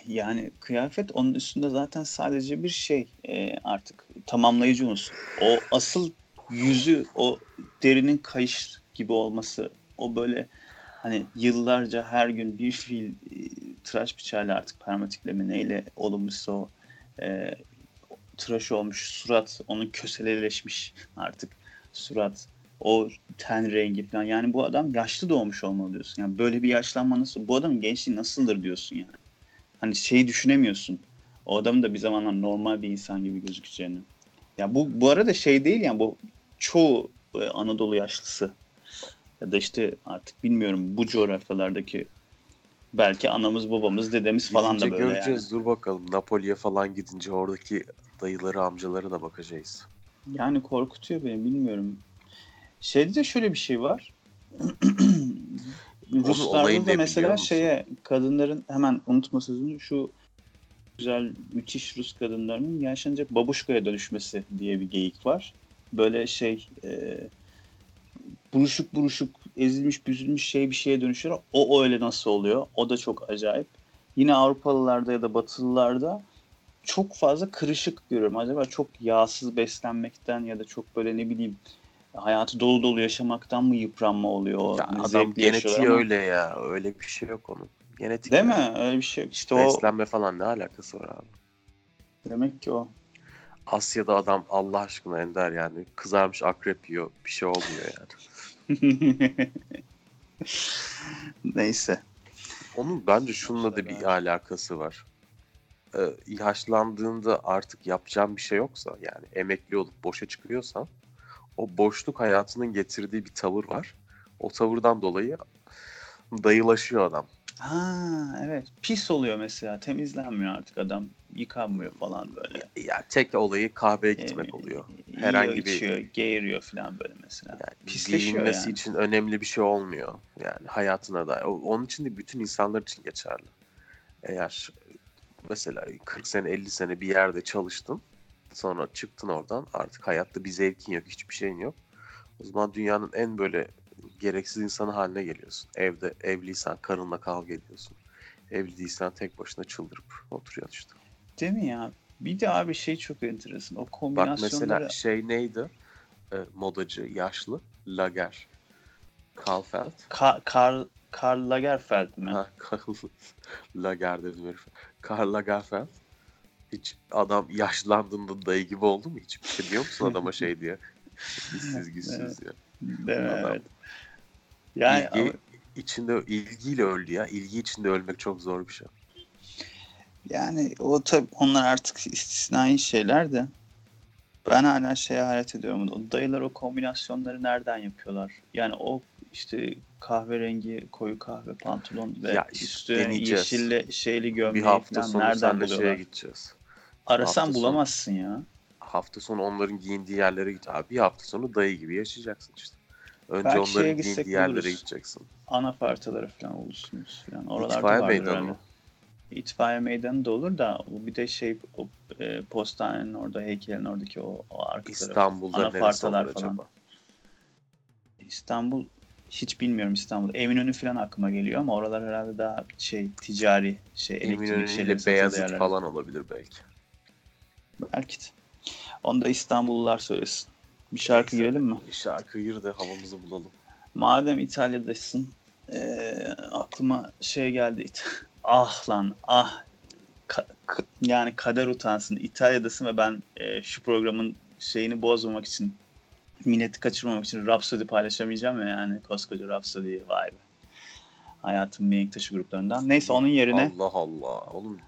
Speaker 1: yani kıyafet onun üstünde zaten sadece bir şey e, artık tamamlayıcı unsur. O asıl yüzü o derinin kayış gibi olması o böyle hani yıllarca her gün bir fil e, tıraş bıçağıyla artık permatikle mi neyle olunmuşsa o e, tıraş olmuş surat onun köseleleşmiş artık surat o ten rengi falan yani bu adam yaşlı doğmuş olmalı diyorsun. Yani böyle bir yaşlanma nasıl bu adamın gençliği nasıldır diyorsun yani. Hani şeyi düşünemiyorsun. O adamın da bir zamanlar normal bir insan gibi gözükeceğini. Ya bu bu arada şey değil yani bu çoğu e, Anadolu yaşlısı ya da işte artık bilmiyorum bu coğrafyalardaki belki anamız babamız dedemiz falan da
Speaker 2: Gidince
Speaker 1: böyle
Speaker 2: göreceğiz. Dur bakalım. Napoli'ye falan gidince oradaki dayıları amcaları da bakacağız.
Speaker 1: yani. Yani korkutuyor beni bilmiyorum. Şeyde de şöyle bir şey var. (clears throat) Ruslarda da mesela şeye kadınların hemen unutma sözünü şu güzel müthiş Rus kadınlarının yaşlanınca babuşkaya dönüşmesi diye bir geyik var. Böyle şey e, buruşuk buruşuk ezilmiş büzülmüş şey bir şeye dönüşüyor. O, o öyle nasıl oluyor? O da çok acayip. Yine Avrupalılarda ya da Batılılarda çok fazla kırışık görüyorum. Acaba çok yağsız beslenmekten ya da çok böyle ne bileyim hayatı dolu dolu yaşamaktan mı yıpranma oluyor? O
Speaker 2: Ya
Speaker 1: hani
Speaker 2: adam genetiği
Speaker 1: ama-
Speaker 2: öyle ya. Öyle bir şey yok onun. Genetik
Speaker 1: Değil
Speaker 2: yani.
Speaker 1: mi? Öyle bir şey yok. İşte o
Speaker 2: Beslenme falan ne alakası var abi?
Speaker 1: demek ki o.
Speaker 2: Asya'da adam Allah aşkına Ender yani kızarmış akrep yiyor. Bir şey olmuyor yani. (laughs)
Speaker 1: Neyse.
Speaker 2: Onun bence şununla da bir alakası var. Ee, yaşlandığında artık yapacağın bir şey yoksa yani emekli olup boşa çıkıyorsan o boşluk hayatının getirdiği bir tavır var. O tavırdan dolayı dayılaşıyor adam.
Speaker 1: Ha evet. Pis oluyor mesela. Temizlenmiyor artık adam. Yıkanmıyor falan böyle.
Speaker 2: Yani tek olayı kahveye gitmek
Speaker 1: Ee,
Speaker 2: oluyor.
Speaker 1: Yiyor,
Speaker 2: Herhangi bir-
Speaker 1: içiyor, geğiriyor falan böyle mesela.
Speaker 2: Yani
Speaker 1: Pisleşiyor yani.
Speaker 2: için önemli bir şey olmuyor. Yani hayatına da. Onun için de bütün insanlar için geçerli. Eğer mesela 40 sene 50 sene bir yerde çalıştın sonra çıktın oradan artık hayatta bir zevkin yok hiçbir şeyin yok. O zaman dünyanın en böyle gereksiz insanı haline geliyorsun. Evde evliysen karınla kavga ediyorsun. Evli değilsen tek başına çıldırıp oturuyorsun işte.
Speaker 1: Değil mi ya? Bir de abi şey çok enteresan. O
Speaker 2: Bak
Speaker 1: kombinasyonları...
Speaker 2: mesela şey neydi? Ee, modacı yaşlı Lager. Karlfeld.
Speaker 1: Ka- Karl, Karl Lagerfeld mi?
Speaker 2: Ha, (laughs) Karl Lager dedim herif. Karl Lagerfeld. Hiç adam yaşlandığında dayı gibi oldu mu? Hiç bir şey diyor musun adama (laughs) şey diye? Güçsüz güçsüz
Speaker 1: Evet.
Speaker 2: diyor.
Speaker 1: Mi?
Speaker 2: Adam.
Speaker 1: Evet. Yani
Speaker 2: İlgi
Speaker 1: ama-
Speaker 2: içinde ilgiyle öldü ya. İlgi içinde ölmek çok zor bir şey.
Speaker 1: Yani o tabii onlar artık istisnai şeyler de ben hala şeye hayret ediyorum. O dayılar o kombinasyonları nereden yapıyorlar? Yani o işte kahverengi koyu kahve pantolon ve
Speaker 2: Ya
Speaker 1: üstüne
Speaker 2: deneyeceğiz.
Speaker 1: yeşilli şeyli
Speaker 2: bir
Speaker 1: gömleği
Speaker 2: hafta
Speaker 1: falan
Speaker 2: sonu
Speaker 1: nereden
Speaker 2: seninle şeye
Speaker 1: buluyorlar?
Speaker 2: gideceğiz.
Speaker 1: Arasan
Speaker 2: hafta sonu.
Speaker 1: bulamazsın ya.
Speaker 2: Hafta sonu onların giyindiği yerlere git. Abi bir hafta sonu dayı gibi yaşayacaksın işte. Önce
Speaker 1: Belki
Speaker 2: onların
Speaker 1: gitsek
Speaker 2: yerlere
Speaker 1: buluruz.
Speaker 2: gideceksin.
Speaker 1: Anafartaları falan olursunuz falan. Oralarda
Speaker 2: İtfaiye meydanı mı?
Speaker 1: İtfaiye meydanı da olur da bir de şey o, e, postanenin orada heykelin oradaki o, o arka.
Speaker 2: İstanbul'da neresi olur
Speaker 1: falan.
Speaker 2: acaba?
Speaker 1: İstanbul hiç bilmiyorum İstanbul. Eminönü falan aklıma geliyor ama oralar herhalde daha şey ticari şey elektrik şeyleri
Speaker 2: Beyazıt falan olabilir belki.
Speaker 1: Belki de. Onu da İstanbullular söylesin. Bir şarkı girelim mi?
Speaker 2: Bir şarkı gir de havamızı bulalım.
Speaker 1: Madem İtalya'dasın eee, aklıma şey geldi. Ah lan ah. Ka- yani kader utansın. İtalya'dasın ve ben eee, şu programın şeyini bozmamak için milleti kaçırmamak için Rhapsody paylaşamayacağım ya yani koskoca Rhapsody vay be. Hayatımın mihenk taşı gruplarından. Neyse onun yerine
Speaker 2: Allah Allah. Oğlum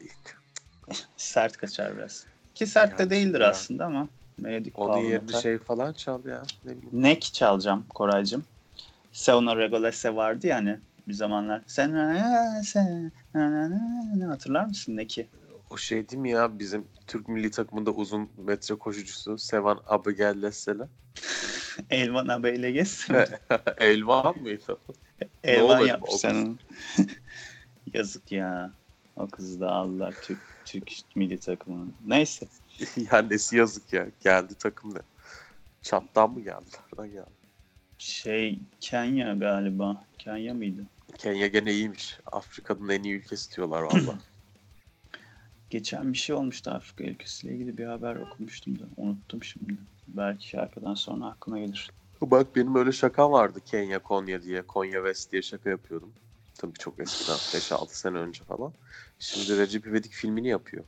Speaker 2: iyi. (laughs)
Speaker 1: sert kaçar biraz. Ki sert de
Speaker 2: Yani
Speaker 1: değildir
Speaker 2: ya.
Speaker 1: aslında ama. Melodik
Speaker 2: Onun yerine
Speaker 1: Notar.
Speaker 2: şey falan çal ya. Ne.
Speaker 1: Neck çalacağım Koraycığım. Se una regolese vardı ya hani bir zamanlar. Sen sen hatırlar mısın Neck'i?
Speaker 2: O şey değil mi ya bizim Türk milli takımında uzun metre koşucusu Sevan Abigellesele. (laughs)
Speaker 1: Elvan abeyle gez. (laughs)
Speaker 2: Elvan mıydı?
Speaker 1: Elvan
Speaker 2: oluyor
Speaker 1: yapmış sen. (laughs) Yazık ya. O kızı da aldılar Türk, Türk milli takımına. Neyse.
Speaker 2: ya nesi yazık ya. Geldi takım ne? Çattan mı geldi? Nereden geldi?
Speaker 1: Şey Kenya galiba. Kenya mıydı?
Speaker 2: Kenya gene iyiymiş. Afrika'nın en iyi ülkesi diyorlar valla. (clears throat)
Speaker 1: Geçen bir şey olmuştu Afrika ülkesiyle ilgili bir haber okumuştum da unuttum şimdi. Belki şarkıdan sonra aklıma gelir.
Speaker 2: Bak benim öyle şakam vardı Kenya Konya diye. Konya West diye şaka yapıyordum. Tabii çok eskiden (sighs) 5-6 sene önce falan. Şimdi Recep İvedik filmini yapıyor.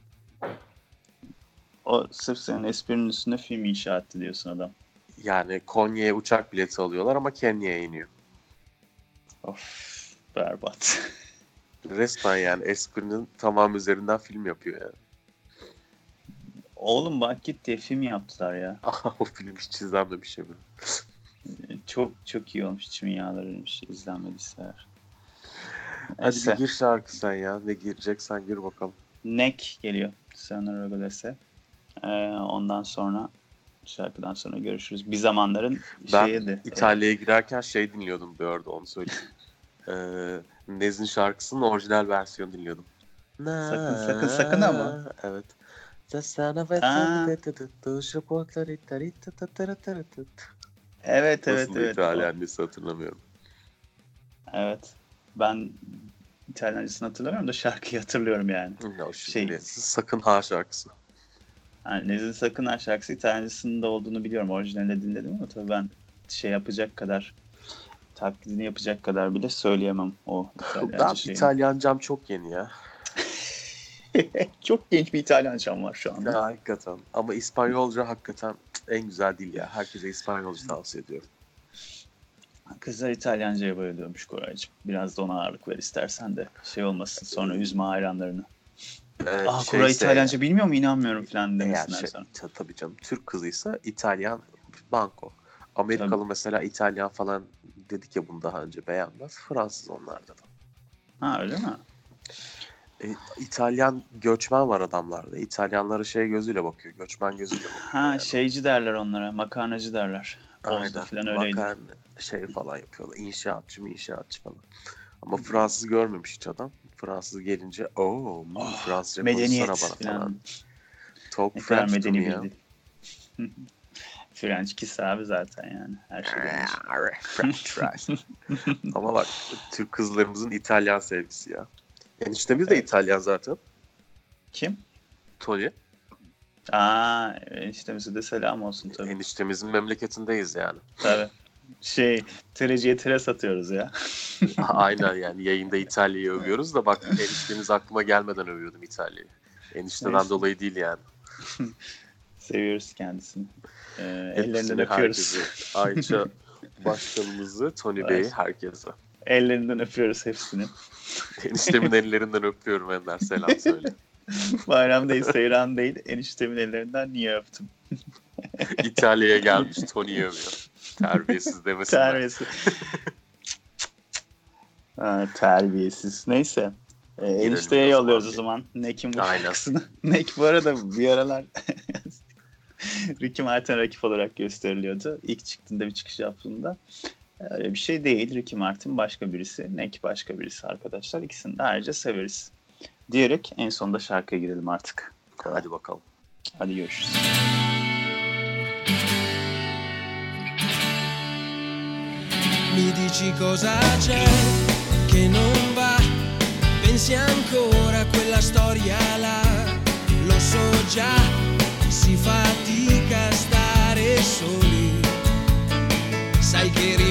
Speaker 1: O sırf senin esprinin üstünde film inşa etti diyorsun adam.
Speaker 2: Yani Konya'ya uçak bileti alıyorlar ama Kenya'ya iniyor.
Speaker 1: Of berbat. (laughs)
Speaker 2: Resmen yani esprinin tamam üzerinden film yapıyor yani.
Speaker 1: Oğlum bak git diye film yaptılar ya. (laughs)
Speaker 2: o film hiç izlenmemiş emin. (laughs)
Speaker 1: Çok çok iyi olmuş. İçim yağlarıymış. İzlenmediyse eğer.
Speaker 2: Hadi gir şarkı sen ya. Ne gireceksen gir bakalım.
Speaker 1: Neck geliyor. Sana Regolese. Ee, ondan sonra şarkıdan sonra görüşürüz. Bir zamanların
Speaker 2: Ben
Speaker 1: şeyiydi.
Speaker 2: İtalya'ya girerken şey dinliyordum bu arada onu söyleyeyim. (laughs) ee, Nez'in şarkısının orijinal versiyonu dinliyordum.
Speaker 1: Sakın, sakın, sakın ama.
Speaker 2: Evet.
Speaker 1: Evet evet
Speaker 2: Nasıl
Speaker 1: evet.
Speaker 2: İtalyancası hatırlamıyorum.
Speaker 1: Evet. Ben İtalyancasını hatırlamıyorum da şarkıyı hatırlıyorum yani.
Speaker 2: Şimdi?
Speaker 1: Şey-
Speaker 2: Sakın ha şarkısı.
Speaker 1: Yani Nezih Sakınar şarkısı İtalyancasında olduğunu biliyorum. Orijinalde dinledim ama tabii ben şey yapacak kadar taklidini yapacak kadar bile söyleyemem o İtalyanca
Speaker 2: Ben
Speaker 1: şeyi.
Speaker 2: İtalyancam çok yeni ya. (laughs)
Speaker 1: Çok genç bir İtalyancam var şu anda.
Speaker 2: Ya hakikaten. Ama İspanyolca hakikaten en güzel dil ya. Herkese İspanyolca tavsiye ediyorum.
Speaker 1: Kızlar İtalyanca'ya bayılıyormuş Koraycığım. Biraz da ona ağırlık ver istersen de şey olmasın sonra üzme hayranlarını.
Speaker 2: Ee, şeyse-
Speaker 1: Koray İtalyanca bilmiyor mu inanmıyorum falan
Speaker 2: Eğer
Speaker 1: demesinler
Speaker 2: şey,
Speaker 1: sonra.
Speaker 2: ta- tabii canım Türk kızıysa İtalyan banko. Amerikalı
Speaker 1: Tabii.
Speaker 2: mesela İtalyan falan dedik ya bunu daha önce beğenmez. Fransız onlarda da.
Speaker 1: Ha öyle mi?
Speaker 2: E, İtalyan göçmen var adamlarda. İtalyanlara şey gözüyle bakıyor. Göçmen gözüyle bakıyor.
Speaker 1: Ha
Speaker 2: yani.
Speaker 1: şeyci derler onlara makarnacı derler.
Speaker 2: Aynen.
Speaker 1: falan öyleydi.
Speaker 2: Makarna şey falan yapıyorlar. İnşaatçı mı inşaatçı falan. Ama Fransız görmemiş hiç adam. Fransız gelince ooo
Speaker 1: Oh,
Speaker 2: Fransızca
Speaker 1: Medeniyet
Speaker 2: konuşsana bana falan.
Speaker 1: falan.
Speaker 2: Talk
Speaker 1: Ne
Speaker 2: French
Speaker 1: medeni
Speaker 2: ya. (laughs)
Speaker 1: French kiss abi zaten yani. Her şey.
Speaker 2: French fries. (laughs) Ama bak Türk kızlarımızın İtalyan sevgisi ya. Eniştemiz de
Speaker 1: Evet.
Speaker 2: İtalyan zaten.
Speaker 1: Kim?
Speaker 2: Tony.
Speaker 1: Aa eniştemize de selam olsun tabii.
Speaker 2: Eniştemizin memleketindeyiz yani.
Speaker 1: tabii. Şey tereciye tere satıyoruz ya. (laughs)
Speaker 2: Aynen yani yayında İtalya'yı övüyoruz da bak eniştemiz aklıma gelmeden övüyordum İtalya'yı. Enişteden
Speaker 1: Neyse.
Speaker 2: dolayı değil yani. (laughs)
Speaker 1: Seviyoruz kendisini. Ee, ellerinden öpüyoruz.
Speaker 2: Ayça (laughs) başkanımızı, Tony. Bey'i, herkese.
Speaker 1: Ellerinden öpüyoruz hepsini.
Speaker 2: Eniştemin ellerinden öpüyorum Ender. Selam söyle.
Speaker 1: Bayram değil, seyran değil. Eniştemin ellerinden niye öptüm?
Speaker 2: İtalya'ya gelmiş Tony'yi övüyor. Terbiyesiz demesinler.
Speaker 1: Terbiyesiz. ha, terbiyesiz. Neyse. Ee, enişteye yolluyoruz o zaman. Neck'in bu
Speaker 2: Aynen.
Speaker 1: şarkısını. (laughs) Neck bu arada bir aralar (laughs) Ricky Martin rakip olarak gösteriliyordu. İlk çıktığında bir çıkış yaptığında. Öyle bir şey değil. Ricky Martin başka birisi. Neck başka birisi arkadaşlar. İkisini de ayrıca severiz. Diyerek en sonunda şarkıya girelim artık.
Speaker 2: Hadi bakalım.
Speaker 1: Hadi görüşürüz.
Speaker 3: Mi dici cosa c'è che non va? Pensi ancora a quella storia là? Lo so già, si fatica a stare soli. Sai che rimango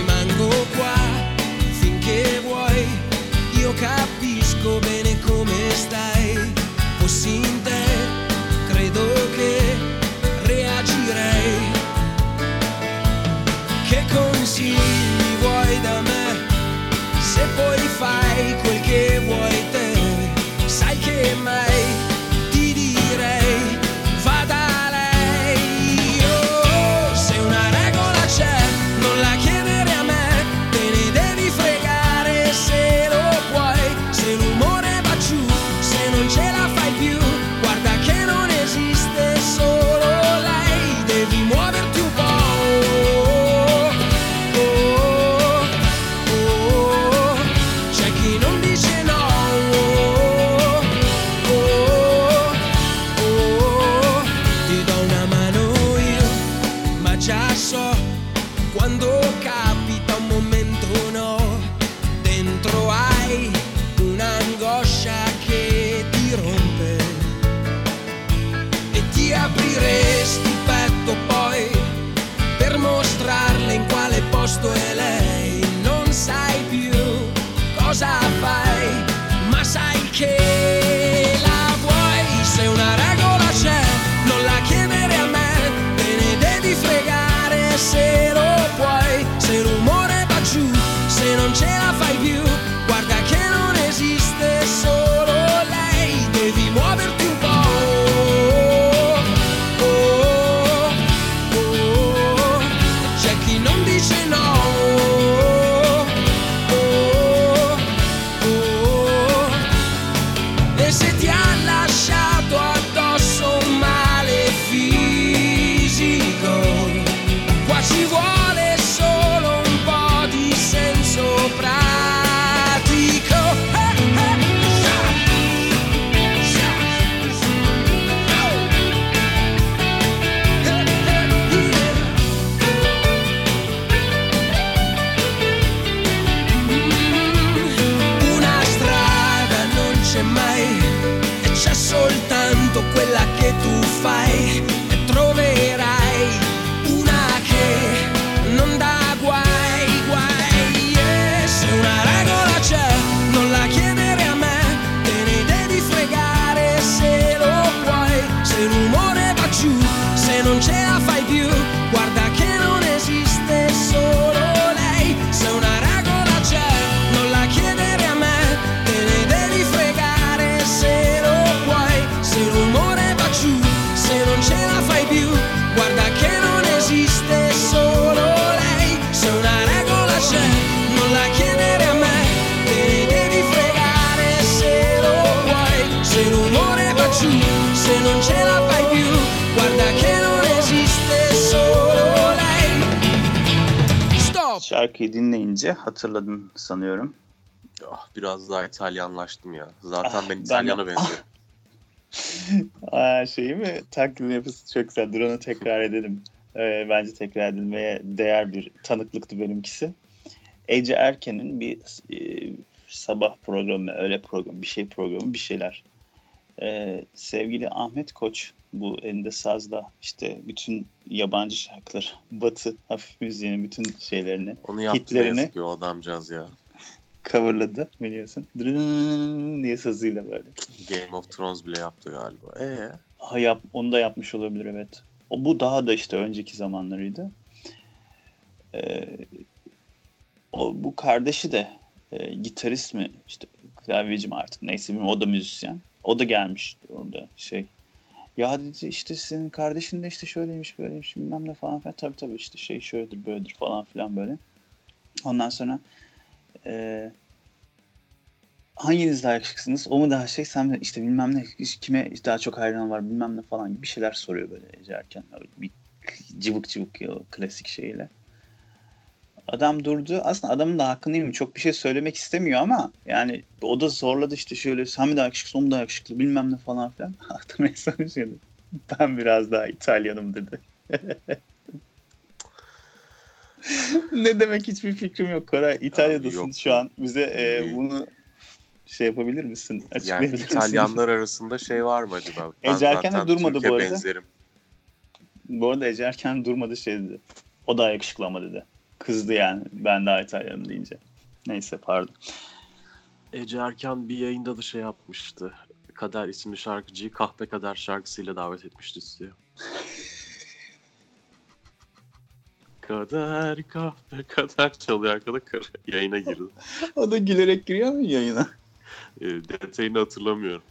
Speaker 1: Şarkıyı dinleyince hatırladın sanıyorum.
Speaker 2: Ah, biraz daha İtalyanlaştım ya. Zaten
Speaker 1: Ah,
Speaker 2: ben
Speaker 1: ben
Speaker 2: İtalyana benziyorum. (laughs)
Speaker 1: Aa, şeyi mi? Taklidin yapısı çok güzel. Dur onu tekrar edelim. Ee, bence tekrar edilmeye değer bir tanıklıktı benimkisi. Ece Erken'in bir e, sabah programı, öğle programı, bir şey programı, bir şeyler. Ee, sevgili Ahmet Koç bu elinde sazla işte bütün yabancı şarkılar, batı hafif müziğinin bütün şeylerini
Speaker 2: Onu yaptı
Speaker 1: Hitlerini-
Speaker 2: ne yazık ki o adamcağız ya.
Speaker 1: coverladı biliyorsun. Dırın diye sazıyla böyle.
Speaker 2: Game of Thrones bile yaptı galiba. Ee,
Speaker 1: Ha yap, onu da yapmış olabilir evet. O bu daha da işte önceki zamanlarıydı. Ee, o bu kardeşi de e, gitarist mi işte klavyeci mi artık neyse bilmiyorum o da müzisyen. O da gelmiş orada şey. Ya dedi işte senin kardeşin de işte şöyleymiş böyleymiş bilmem ne falan filan. Tabii tabii işte şey şöyledir böyledir falan filan böyle. Ondan sonra e, hanginiz daha yakışıklısınız? O mu daha şey sen işte bilmem ne kime daha çok hayran var bilmem ne falan gibi bir şeyler soruyor böyle Ece Erken. Bir cıvık cıvık ya, klasik şeyle. Adam durdu. Aslında adamın da hakkını yemeyeyim. Çok bir şey söylemek istemiyor ama yani o da zorladı işte şöyle sen daha yakışıklı, o mu daha yakışıklı bilmem ne falan filan. (laughs) Adam en son şey. Ben biraz daha İtalyanım dedi. (laughs) ne demek hiçbir fikrim yok Koray. İtalya'dasın
Speaker 2: yok.
Speaker 1: şu an. Bize e,
Speaker 2: İyi.
Speaker 1: bunu şey yapabilir misin?
Speaker 2: Yani
Speaker 1: misin?
Speaker 2: İtalyanlar arasında şey var mı acaba? (laughs) Ben
Speaker 1: Ece Erken de durmadı
Speaker 2: Türkiye
Speaker 1: bu arada.
Speaker 2: benzerim.
Speaker 1: Bu arada Ece Erken durmadı şey dedi. O daha yakışıklı ama dedi. Kızdı yani ben daha İtalyanım deyince. Neyse pardon.
Speaker 2: Ece Erken bir yayında da şey yapmıştı. Kader isimli şarkıcıyı Kahpe Kader şarkısıyla davet etmişti stüdyoya. Kader kahpe kader çalıyor arkada yayına girdi. (laughs)
Speaker 1: O da gülerek giriyor mu yayına?
Speaker 2: E, detayını hatırlamıyorum.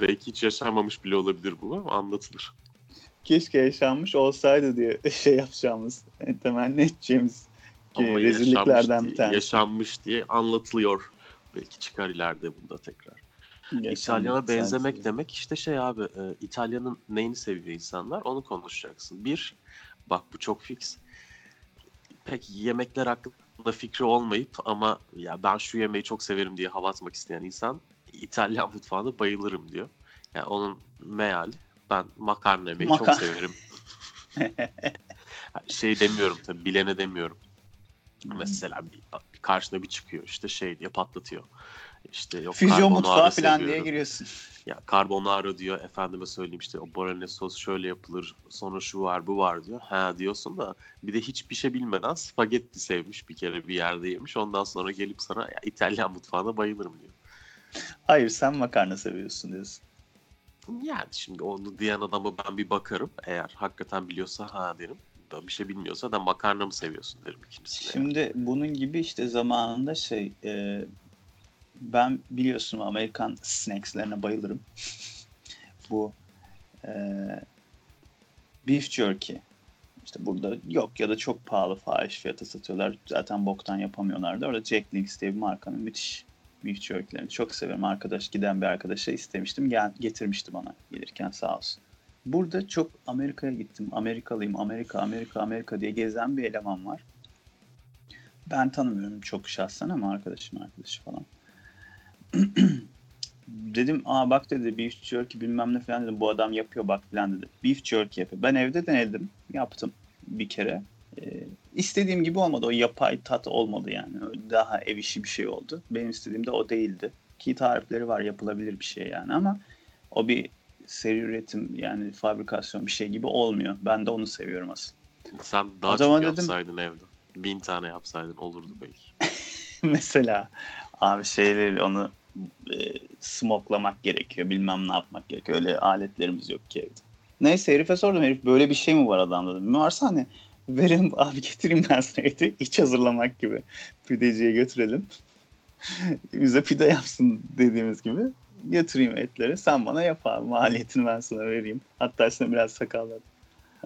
Speaker 2: Belki hiç yaşanmamış bile olabilir bu ama anlatılır.
Speaker 1: Keşke yaşanmış olsaydı diye (laughs) şey yapacağımız, temenni edeceğimiz ki
Speaker 2: Ama
Speaker 1: rezilliklerden bir tanesi.
Speaker 2: yaşanmış diye anlatılıyor. Belki çıkar ileride bunda tekrar.
Speaker 1: Yaşanmış
Speaker 2: İtalyana benzemek
Speaker 1: sensin.
Speaker 2: demek işte şey abi e, İtalya'nın neyini seviyor insanlar onu konuşacaksın. Bir, bak bu çok fix. Pek yemekler hakkında fikri olmayıp ama ya ben şu yemeği çok severim diye hava atmak isteyen insan İtalyan mutfağına bayılırım diyor. Yani onun meali ben makarna yemeyi
Speaker 1: Maka-
Speaker 2: çok severim. (laughs) şey demiyorum tabii bilene demiyorum. Mesela bir, karşına bir çıkıyor işte şey diye patlatıyor. İşte yok
Speaker 1: Füzyon mutfağı falan diye giriyorsun.
Speaker 2: Ya carbonara diyor efendime söyleyeyim işte o bolognese sos şöyle yapılır sonra şu var bu var diyor. Ha diyorsun da bir de hiçbir şey bilmeden spagetti sevmiş bir kere bir yerde yemiş ondan sonra gelip sana ya İtalyan mutfağına bayılırım diyor.
Speaker 1: Hayır sen makarna seviyorsun diyorsun.
Speaker 2: Yani şimdi onu diyen adama ben bir bakarım eğer hakikaten biliyorsa ha derim. Ben bir şey bilmiyorsa da makarna mı seviyorsun derim ikincisine.
Speaker 1: Şimdi bunun gibi işte zamanında şey e, ben biliyorsun Amerikan snackslerine bayılırım. (laughs) Bu e, beef jerky. İşte burada yok ya da çok pahalı fahiş fiyata satıyorlar. Zaten boktan yapamıyorlardı. Orada Jack Links diye bir markanın müthiş beef jerky'lerini çok severim. Arkadaş giden bir arkadaşa istemiştim. Gel, getirmişti bana gelirken sağ olsun. Burada çok Amerika'ya gittim. Amerikalıyım. Amerika, Amerika, Amerika diye gezen bir eleman var. Ben tanımıyorum çok şahsen ama arkadaşım arkadaşı falan. (clears throat) dedim aa bak dedi beef jerky bilmem ne falan dedim bu adam yapıyor bak falan dedi. Beef jerky yapıyor. Ben evde denedim yaptım bir kere. Ee, istediğim gibi olmadı o yapay tat olmadı yani. Daha ev işi bir şey oldu. Benim istediğim de o değildi. Ki tarifleri var yapılabilir bir şey yani ama o bir seri üretim yani fabrikasyon bir şey gibi olmuyor. Ben de onu seviyorum asıl.
Speaker 2: Sen daha
Speaker 1: O zaman
Speaker 2: çok
Speaker 1: dedim-
Speaker 2: yapsaydın evde. Bin tane yapsaydın olurdu belki. (laughs)
Speaker 1: Mesela abi şeyleri onu e, smoklamak gerekiyor. Bilmem ne yapmak gerekiyor. Öyle aletlerimiz yok ki evde. Neyse herife sordum. Herif böyle bir şey mi var adamda dedim. Varsa hani verin abi getireyim ben sana eti. İç hazırlamak gibi. Pideciye götürelim. (laughs) Bize pide yapsın dediğimiz gibi. Götüreyim etleri. Sen bana yap abi. Maliyetini ben sana vereyim. Hatta sana biraz sakallar.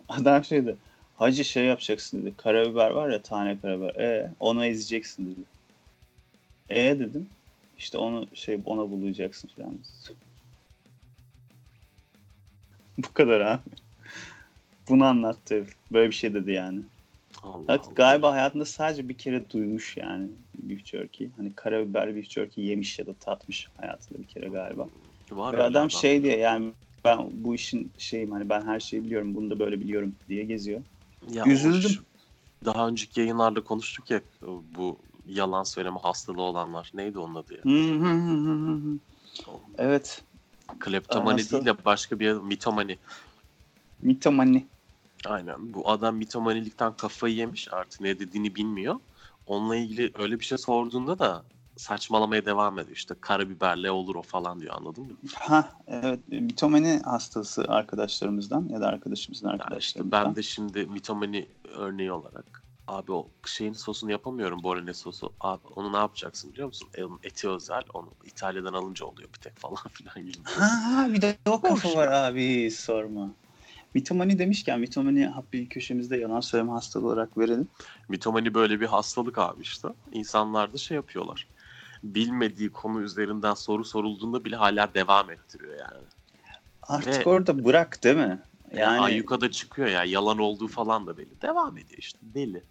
Speaker 1: Adam şey dedi. Hacı şey yapacaksın dedi. Karabiber var ya tane karabiber. E, onu ezeceksin dedi. E dedim. İşte onu şey ona bulayacaksın falan. (laughs) Bu kadar abi. Bunu anlattı. Böyle bir şey dedi yani.
Speaker 2: Allah
Speaker 1: Evet,
Speaker 2: Allah.
Speaker 1: galiba hayatında sadece bir kere duymuş yani beef jerky. Hani karabiber beef jerky yemiş ya da tatmış hayatında bir kere galiba.
Speaker 2: Var
Speaker 1: Ve adam şey diye yani ben bu işin şeyim hani ben her şeyi biliyorum bunu da böyle biliyorum diye geziyor.
Speaker 2: Ya
Speaker 1: Üzüldüm.
Speaker 2: şu- Daha önceki yayınlarda konuştuk ya bu yalan söyleme hastalığı olanlar. Neydi onun adı ya?
Speaker 1: Evet.
Speaker 2: Kleptomani
Speaker 1: Hasta-
Speaker 2: değil de başka bir mitomani.
Speaker 1: Mitomani.
Speaker 2: Aynen. Bu adam mitomanilikten kafayı yemiş artık ne dediğini bilmiyor. Onunla ilgili öyle bir şey sorduğunda da saçmalamaya devam ediyor. İşte karabiberle olur o falan diyor anladın mı?
Speaker 1: Ha evet mitomani hastası arkadaşlarımızdan ya da arkadaşımızın
Speaker 2: Yani işte
Speaker 1: arkadaşlarımızdan.
Speaker 2: ben de şimdi mitomani örneği olarak abi o şeyin sosunu yapamıyorum bolognese sosu. Abi onu ne yapacaksın biliyor musun? E, eti özel. Onu İtalya'dan alınca oluyor bir tek falan (laughs) filan gibi.
Speaker 1: Ha bir de o kafa var abi sorma. Mitomani demişken mitomani hap bir köşemizde yalan söyleme hastalığı olarak verelim.
Speaker 2: Mitomani böyle bir hastalık abi işte. İnsanlar da şey yapıyorlar. Bilmediği konu üzerinden soru sorulduğunda bile hala devam ettiriyor yani.
Speaker 1: Artık
Speaker 2: Ve-
Speaker 1: orada bırak değil mi?
Speaker 2: Yani
Speaker 1: Yani
Speaker 2: Ayyuka'da çıkıyor ya yalan olduğu falan da belli. Devam ediyor işte deli.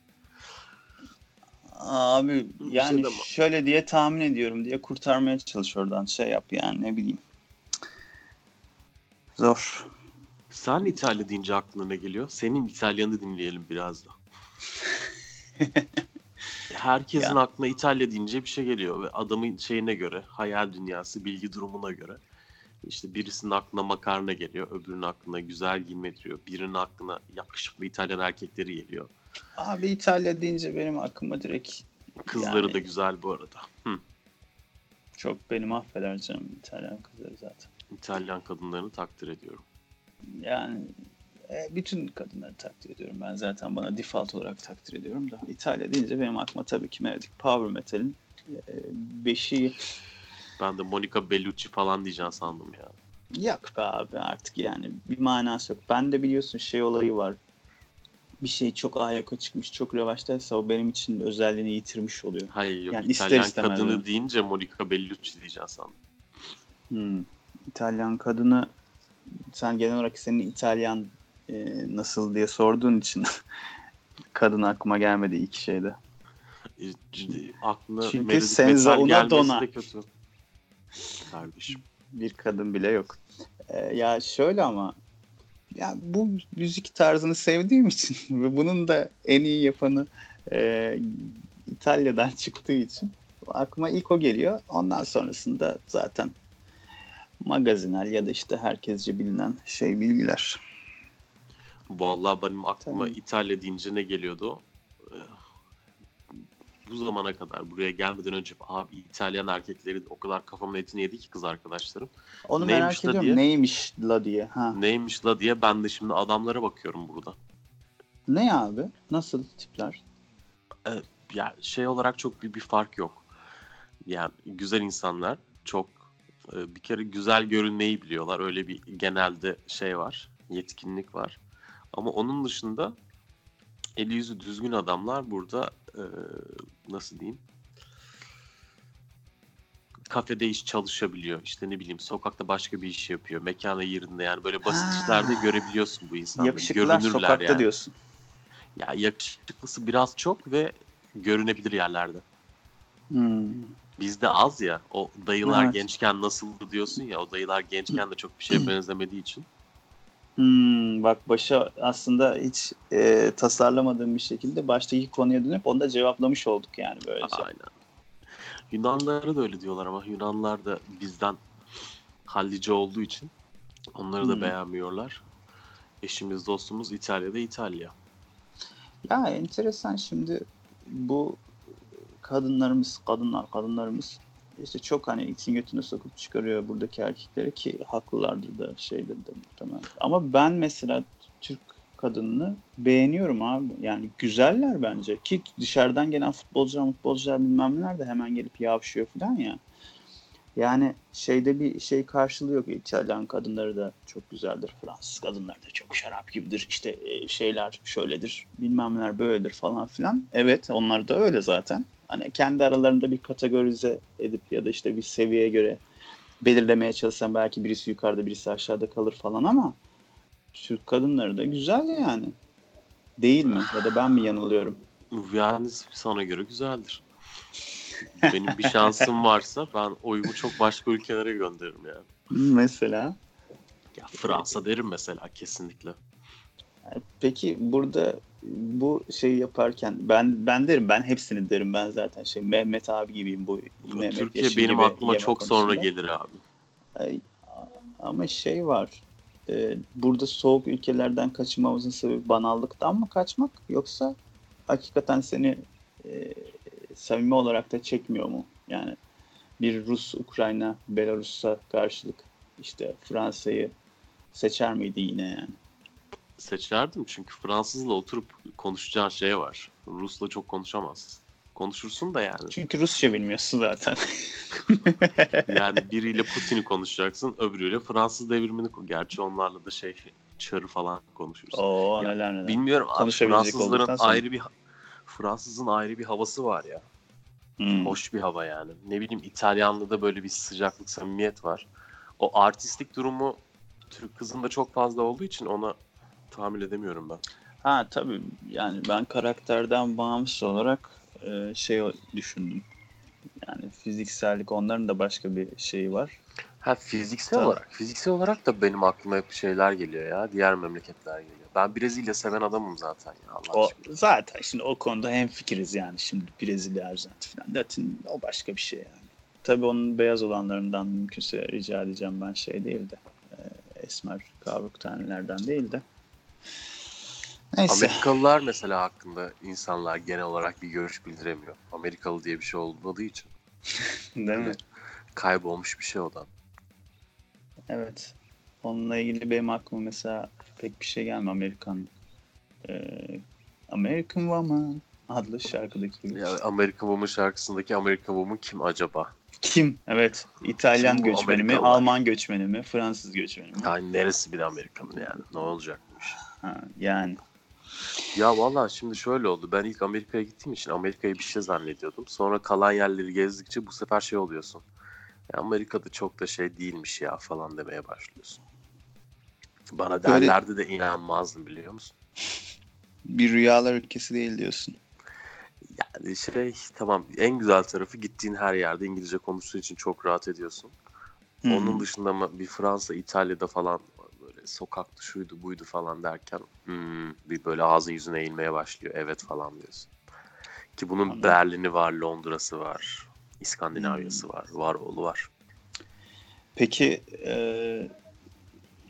Speaker 1: abi
Speaker 2: Bir
Speaker 1: yani
Speaker 2: şey
Speaker 1: şöyle diye tahmin ediyorum diye kurtarmaya çalış oradan şey yap yani ne bileyim. Zor.
Speaker 2: Sen İtalya deyince aklına ne geliyor? Senin İtalyanı dinleyelim biraz da. (laughs) Herkesin
Speaker 1: Ya.
Speaker 2: aklına İtalya deyince bir şey geliyor ve adamın şeyine göre, hayal dünyası, bilgi durumuna göre işte birisinin aklına makarna geliyor, öbürünün aklına güzel giyinme geliyor, birinin aklına yakışıklı İtalyan erkekleri geliyor.
Speaker 1: Abi İtalya deyince benim aklıma direkt
Speaker 2: Kızları
Speaker 1: Yani-
Speaker 2: da güzel bu arada. Hı.
Speaker 1: çok beni mahveder canım İtalyan kızları zaten.
Speaker 2: İtalyan kadınlarını takdir ediyorum.
Speaker 1: Yani e, bütün kadınları takdir ediyorum. Ben zaten bana default olarak takdir ediyorum da. İtalya deyince benim aklıma tabii ki Meredith Power Metal'in e, beşiği
Speaker 2: Ben de Monica Bellucci falan diyeceğim sandım ya.
Speaker 1: Yok be abi artık yani bir manası yok. Ben de biliyorsun şey olayı var. Bir şey çok ayaka çıkmış, çok revaçtaysa o benim için özelliğini yitirmiş oluyor.
Speaker 2: Hayır yok
Speaker 1: Yani ister
Speaker 2: İtalyan
Speaker 1: istemez
Speaker 2: kadını deyince Monica Bellucci diyeceğim sandım.
Speaker 1: Hmm. İtalyan kadını sen genel olarak senin İtalyan e, nasıl diye sorduğun için (laughs) kadın aklıma gelmedi ilk şeyde.
Speaker 2: Aklına
Speaker 1: Çünkü Senza una
Speaker 2: de kötü. Kardeşim.
Speaker 1: Bir kadın bile yok. E, ya şöyle ama ya bu müzik tarzını sevdiğim için (laughs) ve bunun da en iyi yapanı e, İtalya'dan (laughs) çıktığı için aklıma ilk o geliyor. Ondan sonrasında zaten magazinel ya da işte herkesce bilinen şey bilgiler.
Speaker 2: Vallahi benim aklıma
Speaker 1: Tabii.
Speaker 2: İtalya deyince ne geliyordu? Ee, Bu zamana kadar buraya gelmeden önce abi İtalyan erkekleri o kadar kafamın etini yedi ki kız arkadaşlarım.
Speaker 1: Onu
Speaker 2: Neymiş
Speaker 1: merak ediyorum.
Speaker 2: diye?
Speaker 1: Neymiş la diye. Ha.
Speaker 2: Neymiş la diye ben de şimdi adamlara bakıyorum burada.
Speaker 1: Ne abi? Nasıl tipler?
Speaker 2: Ya şey olarak çok bir, bir fark yok. Yani güzel insanlar çok bir kere güzel görünmeyi biliyorlar. Öyle bir genelde şey var. Yetkinlik var. Ama onun dışında eli yüzü düzgün adamlar burada e, nasıl diyeyim kafede iş çalışabiliyor. İşte ne bileyim sokakta başka bir iş yapıyor. Mekana yerinde yani böyle basit
Speaker 1: Ha.
Speaker 2: işlerde görebiliyorsun bu insanları.
Speaker 1: Yakışıklılar
Speaker 2: Görünürler
Speaker 1: sokakta
Speaker 2: yani.
Speaker 1: diyorsun.
Speaker 2: Ya yakışıklısı biraz çok ve görünebilir yerlerde.
Speaker 1: Hmm.
Speaker 2: Bizde az ya. O dayılar
Speaker 1: Evet.
Speaker 2: gençken nasıldı diyorsun ya. O dayılar gençken de çok bir şeye (clears throat) benzemediği için.
Speaker 1: Hmm, bak başa aslında hiç e, tasarlamadığım bir şekilde baştaki konuya dönüp onu da cevaplamış olduk yani böylece.
Speaker 2: Aynen. Yunanlılara da öyle diyorlar ama Yunanlılar da bizden hallice olduğu için onları da
Speaker 1: Hmm.
Speaker 2: beğenmiyorlar. Eşimiz dostumuz İtalya'da İtalya.
Speaker 1: Ya enteresan şimdi bu kadınlarımız, kadınlar, kadınlarımız işte çok hani için götüne sokup çıkarıyor buradaki erkekleri ki haklılardır da şeydir de muhtemelen. Ama ben mesela Türk kadınını beğeniyorum abi. Yani güzeller bence ki dışarıdan gelen futbolcular, futbolcular bilmem neler de hemen gelip yavşıyor falan ya. Yani şeyde bir şey karşılığı yok. İtalyan kadınları da çok güzeldir. Fransız kadınları da çok şarap gibidir. İşte e, şeyler şöyledir. Bilmem neler böyledir falan filan. Evet onlar da öyle zaten. Hani kendi aralarında bir kategorize edip ya da işte bir seviyeye göre belirlemeye çalışsan belki birisi yukarıda birisi aşağıda kalır falan ama Türk kadınları da güzel yani. Değil mi? Ya da ben mi yanılıyorum?
Speaker 2: Yani sana göre güzeldir. Benim bir şansım varsa ben oyumu çok başka ülkelere gönderirim yani.
Speaker 1: Mesela.
Speaker 2: Ya Fransa derim mesela kesinlikle.
Speaker 1: Peki burada bu şeyi yaparken ben ben derim ben hepsini derim ben zaten şey Mehmet abi gibiyim bu Mehmet
Speaker 2: Türkiye
Speaker 1: Yaşar
Speaker 2: benim aklıma çok sonra
Speaker 1: konusunda.
Speaker 2: gelir abi.
Speaker 1: Ay, Ama şey var e, burada soğuk ülkelerden kaçınmamızın sebebi banallıktan mı kaçmak yoksa hakikaten seni e, samimi olarak da çekmiyor mu? Yani bir Rus, Ukrayna, Belarus'a karşılık işte Fransa'yı seçer miydi yine yani?
Speaker 2: Seçerdim çünkü Fransızla oturup konuşacağın şey var. Rus'la çok konuşamazsın. Konuşursun da yani.
Speaker 1: Çünkü Rusça bilmiyorsun zaten. (laughs)
Speaker 2: Yani (laughs) biriyle Putin'i konuşacaksın, öbürüyle Fransız devrimini Gerçi onlarla da şey çarı falan konuşursun.
Speaker 1: Oo
Speaker 2: Ya,
Speaker 1: neler neler.
Speaker 2: Bilmiyorum abi Fransızların
Speaker 1: sonra.
Speaker 2: ayrı bir Fransızın ayrı bir havası var ya.
Speaker 1: Hmm.
Speaker 2: Hoş bir hava yani. Ne bileyim İtalyanlı'da böyle bir sıcaklık, samimiyet var. O artistlik durumu Türk kızında çok fazla olduğu için ona Tahmin edemiyorum ben.
Speaker 1: Ha tabii yani ben karakterden bağımsız olarak e, şey düşündüm. Yani fiziksellik onların da başka bir şeyi var.
Speaker 2: Ha fiziksel
Speaker 1: Tabii.
Speaker 2: olarak. Fiziksel olarak da benim aklıma hep şeyler geliyor ya. Diğer memleketler geliyor. Ben Brezilya seven adamım zaten ya. Allah
Speaker 1: O
Speaker 2: aşkına.
Speaker 1: zaten şimdi o konuda hem fikiriz yani şimdi Brezilya, Arjantin falan. Latin o başka bir şey yani. Tabii onun beyaz olanlarından mümkünse rica edeceğim ben şey değil de e, esmer kavruk tanelerden değil de. Neyse.
Speaker 2: Amerikalılar mesela hakkında insanlar genel olarak bir görüş bildiremiyor. Amerikalı diye bir şey olmadığı için. (laughs)
Speaker 1: Değil mi?
Speaker 2: Kaybolmuş bir şey o da.
Speaker 1: Evet. Onunla ilgili benim aklıma mesela pek bir şey gelmiyor Amerikan e, American Woman adlı şarkıdaki gibi.
Speaker 2: Ya Amerika Woman şarkısındaki Amerika Woman kim acaba?
Speaker 1: Kim? Evet. İtalyan
Speaker 2: Kim
Speaker 1: göçmeni mi? Alman göçmeni mi? Fransız göçmeni mi?
Speaker 2: Yani neresi bir Amerika'nın yani? Ne olacakmış?
Speaker 1: Ha, yani.
Speaker 2: Ya valla şimdi şöyle oldu. Ben ilk Amerika'ya gittiğim için Amerika'yı bir şey zannediyordum. Sonra kalan yerleri gezdikçe bu sefer şey oluyorsun. Ya Amerika'da çok da şey değilmiş ya falan demeye başlıyorsun. Bana
Speaker 1: Böyle-
Speaker 2: derlerdi de inanmazdım biliyor musun?
Speaker 1: Bir rüyalar ülkesi değil diyorsun.
Speaker 2: Yani şey tamam en güzel tarafı gittiğin her yerde İngilizce konuştuğu için çok rahat ediyorsun.
Speaker 1: Hmm.
Speaker 2: Onun dışında bir Fransa, İtalya'da falan böyle sokaktı şuydu buydu falan derken hmm, bir böyle ağzın yüzüne eğilmeye başlıyor. Evet falan diyorsun. Ki bunun
Speaker 1: Anladım.
Speaker 2: Berlin'i var, Londra'sı var, İskandinavya'sı var, var oğlu var.
Speaker 1: Peki e,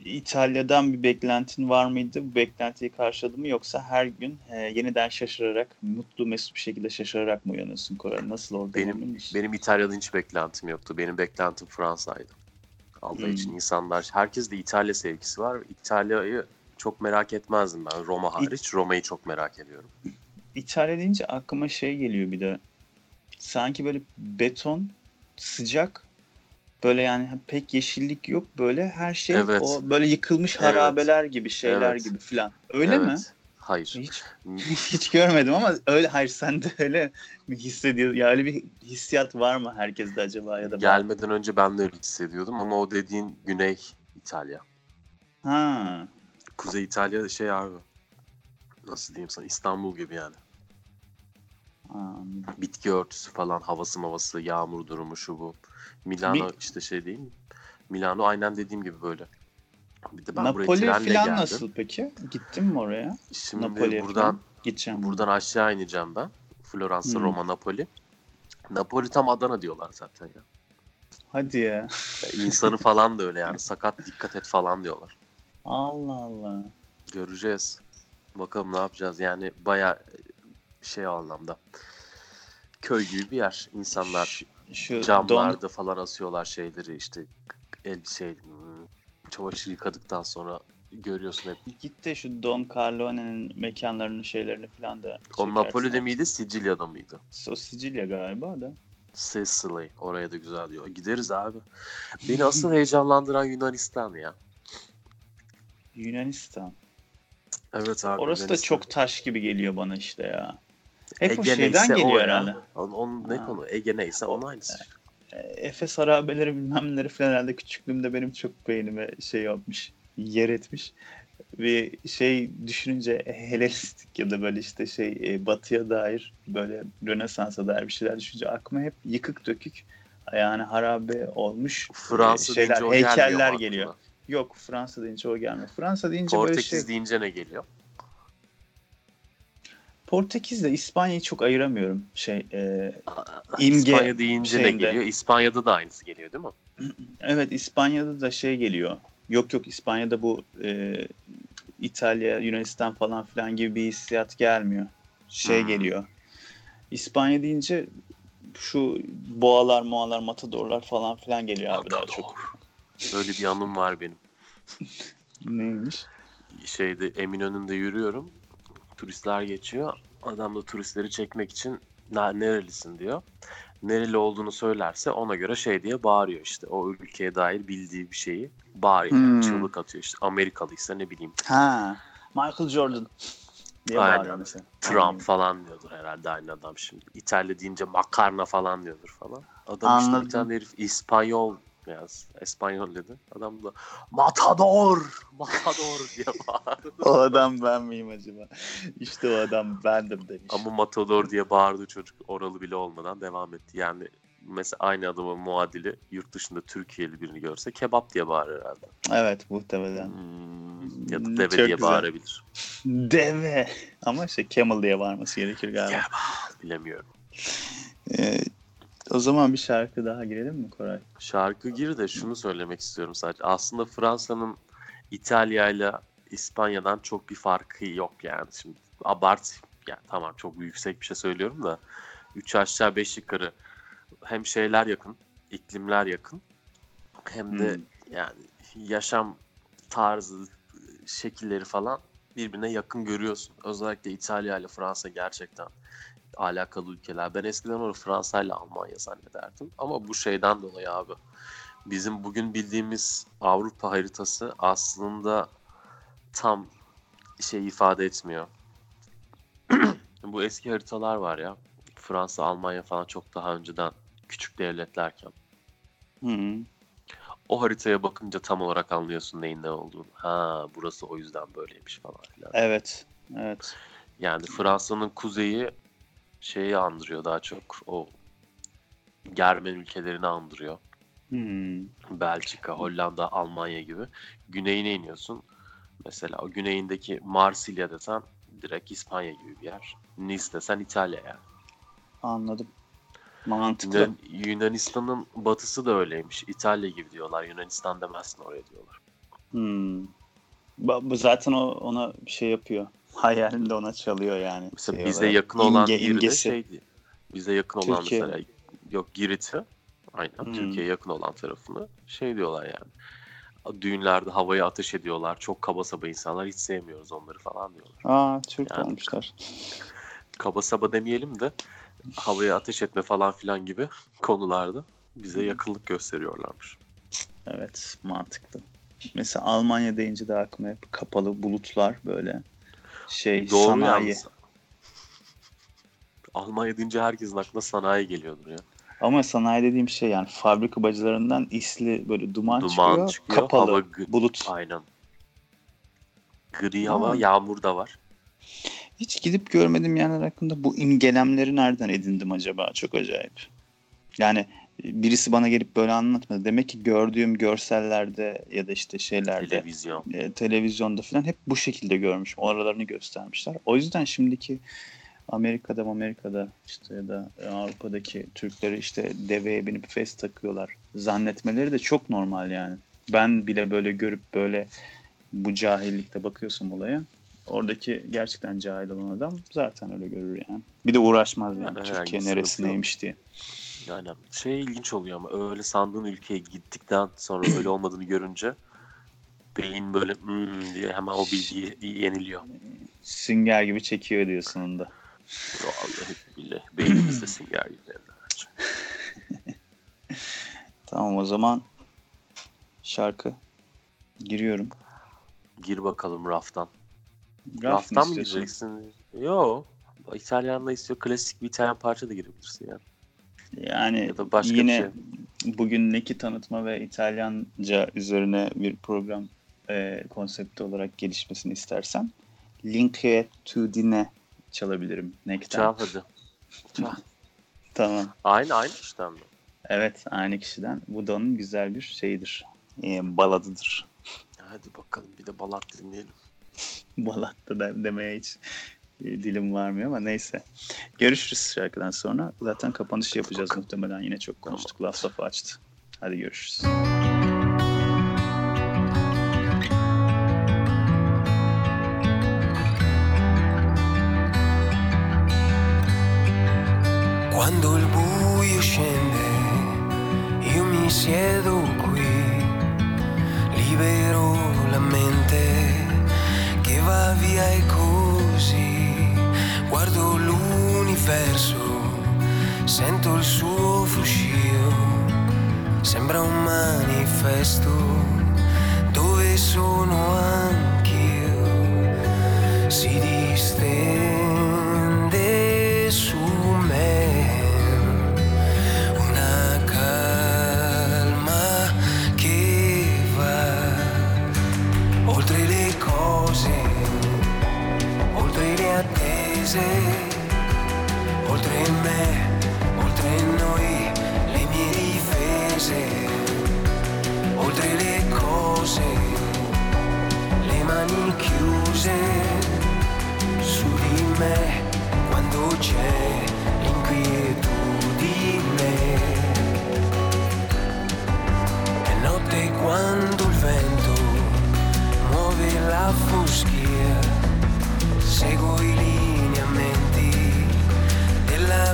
Speaker 1: İtalya'dan bir beklentin var mıydı? Bu beklentiyi karşıladı mı yoksa her gün e, yeniden şaşırarak, mutlu mesut bir şekilde şaşırarak mı uyanıyorsun Koray? Nasıl memnun
Speaker 2: Benim benim İtalya'dan hiç beklentim yoktu. Benim beklentim Fransa'ydı. Allah
Speaker 1: Hmm.
Speaker 2: için insanlar, herkes de İtalya sevgisi var. İtalya'yı çok merak etmezdim ben Roma hariç. Roma'yı çok merak ediyorum.
Speaker 1: İtalya deyince aklıma şey geliyor bir de. Sanki böyle beton, sıcak, böyle yani pek yeşillik yok böyle her şey
Speaker 2: Evet.
Speaker 1: o böyle yıkılmış
Speaker 2: Evet.
Speaker 1: harabeler gibi şeyler
Speaker 2: Evet.
Speaker 1: gibi filan. Öyle mi?
Speaker 2: Hayır.
Speaker 1: Hiç (laughs) hiç görmedim ama öyle hayır sen de öyle mi hissediyorsun? Ya öyle bir hissiyat var mı herkeste acaba ya da
Speaker 2: Gelmeden önce ben de öyle hissediyordum ama o dediğin Güney İtalya.
Speaker 1: Ha.
Speaker 2: Kuzey İtalya şey abi. Nasıl diyeyim sana İstanbul gibi yani.
Speaker 1: anladım.
Speaker 2: Bitki örtüsü falan havası mavası yağmur durumu şu bu. Milano
Speaker 1: Bir-
Speaker 2: işte şey değil mi? Milano aynen dediğim gibi böyle. Bir de ben
Speaker 1: Napoli
Speaker 2: geldim.
Speaker 1: nasıl peki? Gittin mi oraya?
Speaker 2: Şimdi
Speaker 1: Napoli'ye
Speaker 2: buradan
Speaker 1: falan gideceğim.
Speaker 2: buradan aşağı ineceğim ben. Floransa,
Speaker 1: Hmm.
Speaker 2: Roma, Napoli. Napoli tam Adana diyorlar zaten ya.
Speaker 1: Hadi ya.
Speaker 2: İnsanı (laughs) falan da öyle yani sakat dikkat et falan diyorlar.
Speaker 1: Allah Allah.
Speaker 2: Göreceğiz. Bakalım ne yapacağız. Yani baya şey o anlamda. Köy gibi bir yer. İnsanlar
Speaker 1: Şu, şu don,
Speaker 2: camlarda falan asıyorlar şeyleri işte elbise hmm, çamaşır yıkadıktan sonra görüyorsun hep.
Speaker 1: git de şu Don Carlone'nin mekanlarının şeylerini falan da
Speaker 2: O
Speaker 1: çekersin.
Speaker 2: Napoli'de miydi Sicilya'da mıydı?
Speaker 1: O Sicilya galiba da.
Speaker 2: Sicily. Oraya da güzel diyor. Gideriz abi. Beni asıl (laughs) heyecanlandıran Yunanistan ya.
Speaker 1: Yunanistan.
Speaker 2: Evet abi.
Speaker 1: Orası da
Speaker 2: Yunanistan.
Speaker 1: çok taş gibi geliyor bana işte ya. Hep o
Speaker 2: Ege
Speaker 1: şeyden
Speaker 2: neyse o
Speaker 1: geliyor
Speaker 2: ya.
Speaker 1: herhalde.
Speaker 2: Onun, onun ne
Speaker 1: Ha.
Speaker 2: konu? Ege neyse onun aynısı.
Speaker 1: E, Efes harabeleri bilmem neleri falan herhalde küçüklüğümde benim çok beynime şey yapmış, yer etmiş. Ve şey düşününce Helenistik (laughs) ya da böyle işte şey e, batıya dair böyle Rönesans'a dair bir şeyler düşününce aklıma hep yıkık dökük yani harabe olmuş e,
Speaker 2: Fransa
Speaker 1: şeyler, heykeller geliyor.
Speaker 2: aklına?
Speaker 1: Yok Fransa deyince o gelmiyor. Fransa deyince böyle
Speaker 2: Portekiz
Speaker 1: şey.
Speaker 2: deyince ne geliyor?
Speaker 1: Portekiz'le İspanya'yı çok ayıramıyorum. Şey e, İmge
Speaker 2: İspanya deyince ne
Speaker 1: şeyinde.
Speaker 2: geliyor? İspanya'da da aynısı geliyor değil mi? (clears throat)
Speaker 1: Evet İspanya'da da şey geliyor. Yok yok İspanya'da bu e, İtalya, Yunanistan falan filan gibi bir hissiyat gelmiyor. Şey
Speaker 2: Hmm.
Speaker 1: geliyor. İspanya deyince şu boğalar, moğalar, matadorlar falan filan geliyor abi daha çok.
Speaker 2: Öyle bir anım var benim. (laughs)
Speaker 1: Neymiş?
Speaker 2: Şeyde Eminönü'nde yürüyorum. Turistler geçiyor. Adam da turistleri çekmek için "Na- nerelisin diyor. Nereli olduğunu söylerse ona göre şey diye bağırıyor işte. O ülkeye dair bildiği bir şeyi bağırıyor.
Speaker 1: Hmm.
Speaker 2: Çığlık atıyor işte. Amerikalıysa ne bileyim
Speaker 1: Ha, Michael Jordan diye
Speaker 2: Aynen.
Speaker 1: mesela.
Speaker 2: Trump falan diyordur herhalde aynı adam şimdi. İtalya deyince makarna falan diyordur falan. Adam işte
Speaker 1: Anladım.
Speaker 2: bir tane herif İspanyol Yani Espanyol dedi. Adam da Matador! Matador diye bağırdı. (laughs)
Speaker 1: O adam ben miyim acaba? İşte o adam bendim demiş.
Speaker 2: Ama Matador diye bağırdı çocuk oralı bile olmadan devam etti. Yani mesela aynı adamın muadili yurt dışında Türkiye'li birini görse kebap diye bağırır herhalde.
Speaker 1: Evet muhtemelen.
Speaker 2: Hmm, ya
Speaker 1: Hmm,
Speaker 2: da deve
Speaker 1: çok
Speaker 2: diye
Speaker 1: güzel.
Speaker 2: bağırabilir.
Speaker 1: Deve. Ama işte camel diye varması gerekir galiba.
Speaker 2: Kebap bilemiyorum.
Speaker 1: Ee, o zaman bir şarkı daha girelim mi Koray?
Speaker 2: Şarkı gir de şunu söylemek istiyorum sadece. Aslında Fransa'nın İtalya ile İspanya'dan çok bir farkı yok yani. Şimdi abart yani tamam çok yüksek bir şey söylüyorum da 3 aşağı 5 yukarı hem şeyler yakın, iklimler yakın hem de
Speaker 1: Hmm.
Speaker 2: yani yaşam tarzı, şekilleri falan birbirine yakın görüyorsun. Özellikle İtalya ile Fransa gerçekten alakalı ülkeler. Ben eskiden onu Fransa ile Almanya zannederdim. Ama bu şeyden dolayı abi. Bizim bugün bildiğimiz Avrupa haritası aslında tam şey ifade etmiyor. (clears throat) bu eski haritalar var ya. Fransa, Almanya falan çok daha önceden küçük devletlerken.
Speaker 1: Hı.
Speaker 2: O haritaya bakınca tam olarak anlıyorsun neyin ne olduğunu. Ha burası o yüzden böyleymiş falan filan.
Speaker 1: Evet. Evet.
Speaker 2: Yani Fransa'nın kuzeyi şeyi andırıyor daha çok. O Germen ülkelerini andırıyor.
Speaker 1: Hmm.
Speaker 2: Belçika, Hollanda, Almanya gibi. Güneyine iniyorsun. Mesela o güneyindeki Marsilya desen direkt İspanya gibi bir yer. Nice desen İtalya yani.
Speaker 1: Anladım. Mantıklı.
Speaker 2: Yunan- Yunanistan'ın batısı da öyleymiş. İtalya gibi diyorlar. Yunanistan demezsin oraya diyorlar.
Speaker 1: Hmm. Zaten o ona bir şey yapıyor. Hayalinde ona çalıyor yani.
Speaker 2: Mesela
Speaker 1: Şey
Speaker 2: bize
Speaker 1: olarak.
Speaker 2: yakın olan
Speaker 1: İmge-
Speaker 2: biri de şeydi. Bize yakın olan
Speaker 1: Türkiye.
Speaker 2: mesela yok Girit'i. Aynen
Speaker 1: Hmm.
Speaker 2: Türkiye'ye yakın olan tarafını şey diyorlar yani. Düğünlerde havaya ateş ediyorlar. Çok kaba saba insanlar. Hiç sevmiyoruz onları falan diyorlar.
Speaker 1: Aa Türk
Speaker 2: Yani-
Speaker 1: olmuşlar. (laughs)
Speaker 2: Kaba saba demeyelim de havaya ateş etme falan filan gibi (laughs) konularda bize yakınlık gösteriyorlarmış.
Speaker 1: Evet mantıklı. Mesela Almanya deyince de aklıma hep kapalı bulutlar böyle şey
Speaker 2: Doğru
Speaker 1: sanayi.
Speaker 2: yalnız. Almanya deyince herkesin aklına sanayi geliyordur ya.
Speaker 1: Ama sanayi dediğim şey yani fabrika bacılarından isli böyle duman,
Speaker 2: Duman
Speaker 1: çıkıyor,
Speaker 2: çıkıyor,
Speaker 1: kapalı
Speaker 2: hava
Speaker 1: bulut.
Speaker 2: Aynen. Gri hava,
Speaker 1: Hmm.
Speaker 2: yağmur da var.
Speaker 1: Hiç gidip görmediğim yerler hakkında bu imgelemleri nereden edindim acaba? Çok acayip. Yani birisi bana gelip böyle anlatmadı. Demek ki gördüğüm görsellerde ya da işte şeylerde
Speaker 2: Televizyon.
Speaker 1: e, televizyonda falan hep bu şekilde görmüşüm. Oralarını göstermişler. O yüzden şimdiki Amerika'da Amerika'da işte ya da Avrupa'daki Türkleri işte deveye binip fes takıyorlar. Zannetmeleri de çok normal yani. Ben bile böyle görüp böyle bu cahillikte bakıyorsun olaya. Oradaki gerçekten cahil olan adam zaten öyle görür yani. Bir de uğraşmaz yani
Speaker 2: Herhangi
Speaker 1: Türkiye
Speaker 2: sıkıntı
Speaker 1: neresi
Speaker 2: yok.
Speaker 1: neymiş diye.
Speaker 2: Aynen. Şey ilginç oluyor ama öyle sandığın ülkeye gittikten sonra öyle olmadığını görünce beyin böyle "Hmm" diye hemen o bilgiyi yeniliyor.
Speaker 1: Sünger gibi çekiyor diyor sonunda.
Speaker 2: Vallahi billahi beynimizde sünger gibi. (laughs)
Speaker 1: Tamam o zaman şarkı giriyorum.
Speaker 2: Gir bakalım raftan.
Speaker 1: Raf
Speaker 2: raftan mı gireceksin? Yo. İtalyanla istiyor. Klasik bir İtalyan parça da girebilirsin yani.
Speaker 1: Yani
Speaker 2: Ya da başka
Speaker 1: yine
Speaker 2: şey.
Speaker 1: bugün Neki tanıtma ve İtalyanca üzerine bir program e, konsepti olarak gelişmesini istersen L'inquietudine çalabilirim Nek'ten.
Speaker 2: Çal hadi. Çal. (laughs)
Speaker 1: Tamam.
Speaker 2: Aynı aynı işten mi?
Speaker 1: Evet aynı kişiden. Bu da onun güzel bir şeyidir. E, baladıdır.
Speaker 2: Hadi bakalım bir de balat dinleyelim. (laughs)
Speaker 1: Balatta da demeye hiç dilim varmıyor ama neyse. Görüşürüz şarkıdan sonra. Zaten kapanışı yapacağız muhtemelen. Yine çok konuştuk. Laf lafı açtı. Hadi görüşürüz.
Speaker 3: Quando il buio scende, io mi siedo qui, libero la mente che va via e così guardo l'universo, sento il suo fruscio, sembra un manifesto dove sono anch'io, si distende paese, oltre me, oltre noi, le mie difese, oltre le cose, le mani chiuse su di me quando c'è l'inquietudine. È notte quando il vento muove la fusca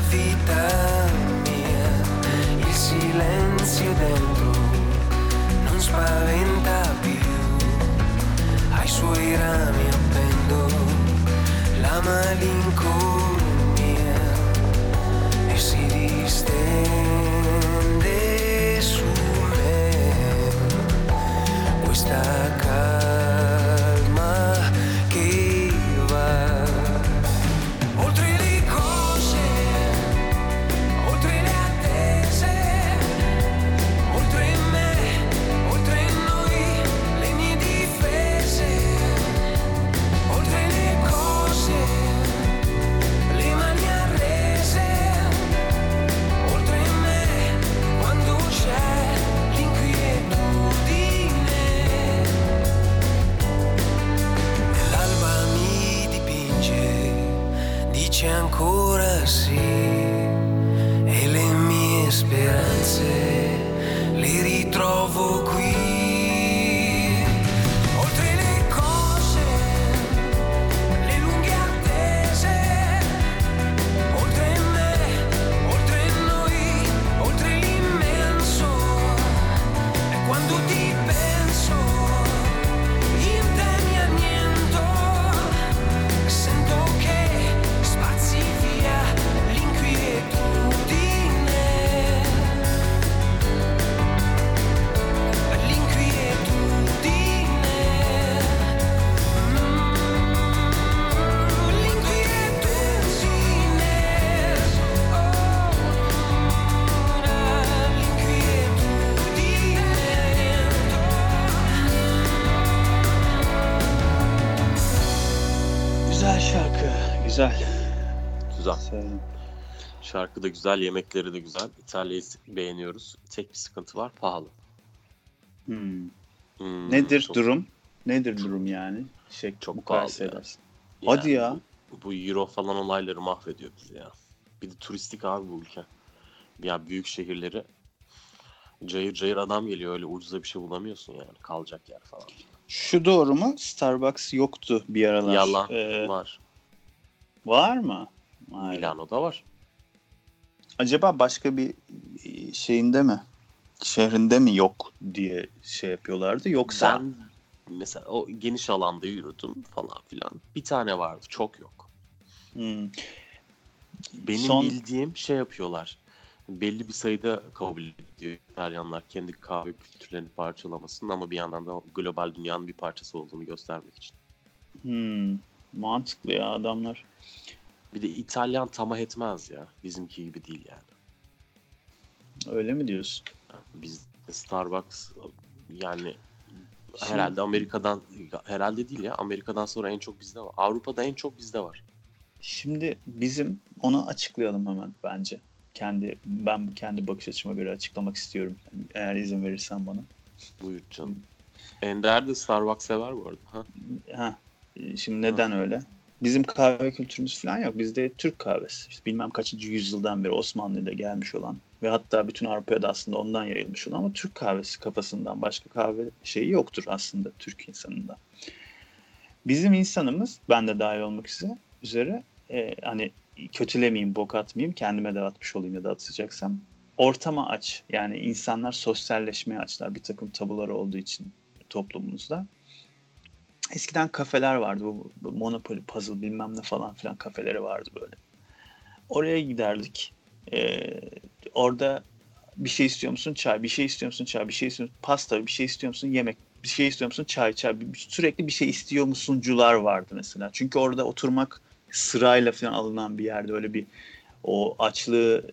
Speaker 3: vita mia, il silenzio dentro non spaventa più, ai suoi rami appendo la malinconia
Speaker 1: Şarkı
Speaker 2: da güzel, yemekleri de güzel. İtalya'yı beğeniyoruz. Tek bir sıkıntı var, pahalı.
Speaker 1: Hmm.
Speaker 2: Hmm,
Speaker 1: Nedir
Speaker 2: çok-
Speaker 1: durum? Nedir durum yani? Şey,
Speaker 2: Çok pahalı ya.
Speaker 1: edersin. Hadi ya.
Speaker 2: Bu, bu euro falan olayları mahvediyor bizi ya. Bir de turistik abi bu ülke. Ya büyük şehirleri cayır cayır adam geliyor öyle ucuza bir şey bulamıyorsun yani kalacak yer falan.
Speaker 1: Şu doğru mu? Starbucks yoktu bir aralar.
Speaker 2: Yalan
Speaker 1: Ee,
Speaker 2: var.
Speaker 1: var mı? Vay.
Speaker 2: Milano'da var.
Speaker 1: Acaba başka bir e, şeyinde mi? Şehrinde mi yok diye şey yapıyorlardı. Yoksa
Speaker 2: Ben mesela o geniş alanda yürüdüm falan filan. Bir tane vardı çok yok.
Speaker 1: Hmm.
Speaker 2: Benim
Speaker 1: Son-
Speaker 2: bildiğim şey yapıyorlar. Belli bir sayıda kabul ediyor İtalyanlar kendi kahve kültürlerini parçalamasın ama bir yandan da global dünyanın bir parçası olduğunu göstermek için.
Speaker 1: Hmm. mantıklı ya adamlar.
Speaker 2: Bir de İtalyan tamah etmez ya. Bizimki gibi değil yani.
Speaker 1: Öyle mi diyorsun?
Speaker 2: Biz Starbucks yani
Speaker 1: Şimdi-
Speaker 2: herhalde Amerika'dan herhalde değil ya Amerika'dan sonra en çok bizde var. Avrupa'da en çok bizde var.
Speaker 1: Şimdi bizim onu açıklayalım hemen bence. Kendi ben kendi bakış açıma göre açıklamak istiyorum. Eğer izin verirsen bana.
Speaker 2: Buyur canım. Ender de Starbucks sever bu arada. Ha?
Speaker 1: Ha. Şimdi neden öyle? Bizim kahve kültürümüz falan yok. Bizde Türk kahvesi. İşte bilmem kaçıncı yüzyıldan beri Osmanlı'da gelmiş olan ve hatta bütün Avrupa'ya da aslında ondan yayılmış olan ama Türk kahvesi kafasından başka kahve şeyi yoktur aslında Türk insanında. Bizim insanımız, ben de dahil olmak üzere, e, hani kötülemeyeyim, bok atmayayım, kendime de atmış olayım ya da atacaksam ortama aç. Yani insanlar sosyalleşmeye açlar bir takım tabuları olduğu için toplumumuzda. Eskiden kafeler vardı. Bu, bu Monopoly, Puzzle bilmem ne falan filan kafeleri vardı böyle. Oraya giderdik. Ee, orada bir şey istiyor musun? Çay. Bir şey istiyor musun? Çay. Bir şey istiyor musun? Pasta. Bir şey istiyor musun? Yemek. Bir şey istiyor musun? Çay. Çay. Sürekli bir şey istiyor musuncular vardı mesela. Çünkü orada oturmak sırayla falan alınan bir yerde öyle bir o açlığı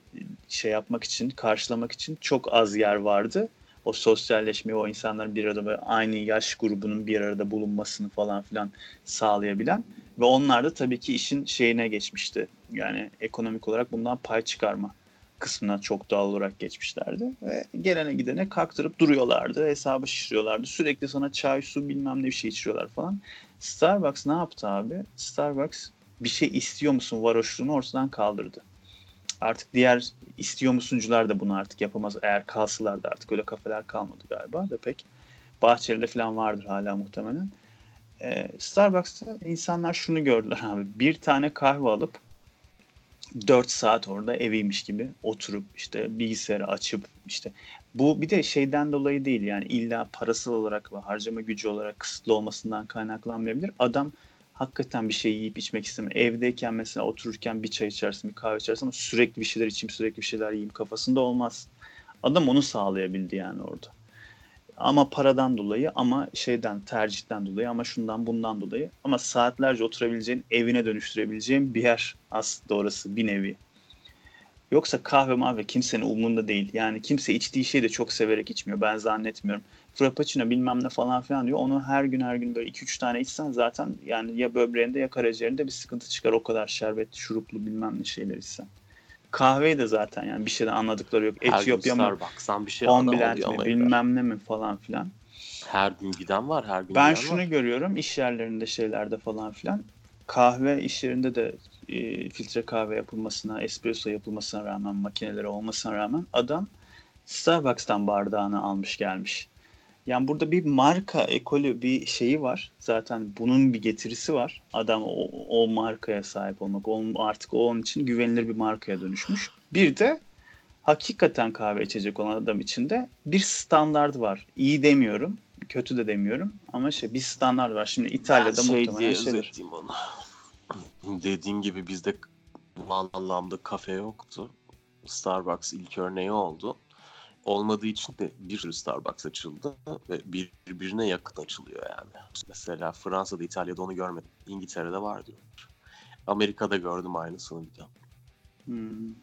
Speaker 1: şey yapmak için, karşılamak için çok az yer vardı o sosyalleşmeyi, o insanların bir arada böyle aynı yaş grubunun bir arada bulunmasını falan filan sağlayabilen ve onlar da tabii ki işin şeyine geçmişti. Yani ekonomik olarak bundan pay çıkarma kısmına çok doğal olarak geçmişlerdi. Ve gelene gidene kaktırıp duruyorlardı. Hesabı şişiriyorlardı. Sürekli sana çay, su bilmem ne bir şey içiriyorlar falan. Starbucks ne yaptı abi? Starbucks bir şey istiyor musun varoşluğunu ortadan kaldırdı. Artık diğer istiyor musuncular da bunu artık yapamaz. Eğer kalsalar da artık öyle kafeler kalmadı galiba da pek. Bahçeli'de falan vardır hala muhtemelen. Ee, Starbucks'ta insanlar şunu gördüler abi. Bir tane kahve alıp 4 saat orada eviymiş gibi oturup işte bilgisayarı açıp işte bu bir de şeyden dolayı değil yani illa parasal olarak ve harcama gücü olarak kısıtlı olmasından kaynaklanmayabilir. Adam hakikaten bir şey yiyip içmek istemiyor. Evdeyken mesela otururken bir çay içersin, bir kahve içersin ama sürekli bir şeyler içeyim, sürekli bir şeyler yiyeyim kafasında olmaz. Adam onu sağlayabildi yani orada. Ama paradan dolayı ama şeyden tercihten dolayı ama şundan bundan dolayı ama saatlerce oturabileceğin evine dönüştürebileceğin bir yer aslında orası bir nevi. Yoksa kahve mahve kimsenin umurunda değil. Yani kimse içtiği şeyi de çok severek içmiyor. Ben zannetmiyorum. Frappuccino bilmem ne falan filan diyor. Onu her gün her gün böyle 2-3 tane içsen zaten yani ya böbreğinde ya karaciğerinde bir sıkıntı çıkar. O kadar şerbetli, şuruplu bilmem ne şeyler içsen. Kahveyi de zaten yani bir şeyden anladıkları yok.
Speaker 2: Her
Speaker 1: Etiyopya mı,
Speaker 2: Starbucks'tan bir şey oluyor
Speaker 1: mi bilmem ne mi falan filan.
Speaker 2: Her gün giden var, her gün
Speaker 1: Ben şunu
Speaker 2: var.
Speaker 1: görüyorum iş yerlerinde şeylerde falan filan. Kahve iş yerinde de e, filtre kahve yapılmasına, espresso yapılmasına rağmen, makineleri olmasına rağmen adam Starbucks'tan bardağını almış gelmiş. Yani burada bir marka ekolü bir şeyi var. Zaten bunun bir getirisi var. Adam o, o markaya sahip olmak. Onun, artık o onun için güvenilir bir markaya dönüşmüş. Bir de hakikaten kahve içecek olan adam için de bir standart var. İyi demiyorum, kötü de demiyorum ama şey bir standart var. Şimdi İtalya'da
Speaker 2: Ben şey
Speaker 1: muhtemelen şeydir.
Speaker 2: onu. Dediğim gibi bizde bu anlamda kafe yoktu. Starbucks ilk örneği oldu. Olmadığı için de bir sürü Starbucks açıldı ve birbirine yakın açılıyor yani. Mesela Fransa'da, İtalya'da onu görmedim. İngiltere'de var diyor. Amerika'da gördüm aynısını bir de.
Speaker 1: Hmm.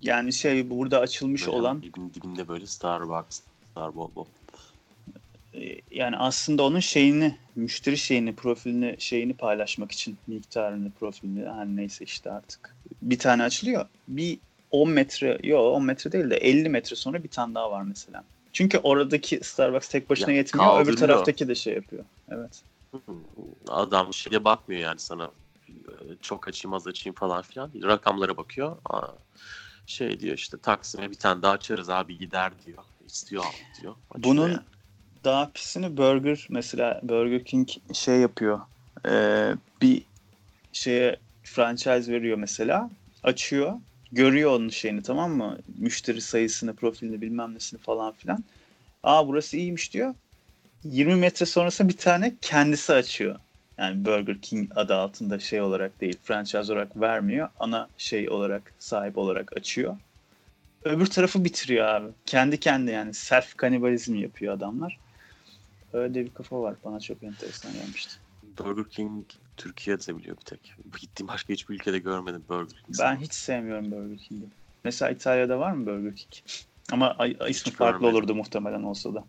Speaker 1: Yani şey burada açılmış
Speaker 2: Böyle
Speaker 1: olan
Speaker 2: dibin- dibinde böyle Starbucks, Starbucks.
Speaker 1: E, yani aslında onun şeyini, müşteri şeyini, profilini, şeyini paylaşmak için miktarını, profilini her neyse işte artık. Bir tane açılıyor. Bir 10 metre, yok 10 metre değil de 50 metre sonra bir tane daha var mesela. Çünkü oradaki Starbucks tek başına
Speaker 2: Ya,
Speaker 1: yetmiyor. Öbür
Speaker 2: kaldırıyor.
Speaker 1: taraftaki de şey yapıyor. Evet.
Speaker 2: Adam şeye bakmıyor yani sana e, çok açayım az açayım falan filan. Rakamlara bakıyor. Aa, şey diyor işte Taksim'e bir tane daha açarız abi gider diyor. İstiyor diyor. Açıyor
Speaker 1: Bunun
Speaker 2: yani.
Speaker 1: Daha pisini Burger mesela Burger King şey yapıyor. Ee, bir şeye franchise veriyor mesela. Açıyor. Görüyor onun şeyini tamam mı? Müşteri sayısını, profilini bilmem nesini falan filan. Aa burası iyiymiş diyor. 20 metre sonrasında bir tane kendisi açıyor. Yani Burger King adı altında şey olarak değil, franchise olarak vermiyor. Ana şey olarak, sahip olarak açıyor. Öbür tarafı bitiriyor abi. Kendi kendine yani self kanibalizm yapıyor adamlar. Öyle bir kafa var. Bana çok enteresan gelmişti.
Speaker 2: Burger King Türkiye'de seviyor bir tek. Gittiğim başka hiçbir ülkede görmedim Burger King.
Speaker 1: Ben hiç sevmiyorum Burger King'i. Mesela İtalya'da var mı Burger King? (laughs) Ama ismi
Speaker 2: Hiç
Speaker 1: farklı
Speaker 2: görmedim.
Speaker 1: olurdu muhtemelen olsa da.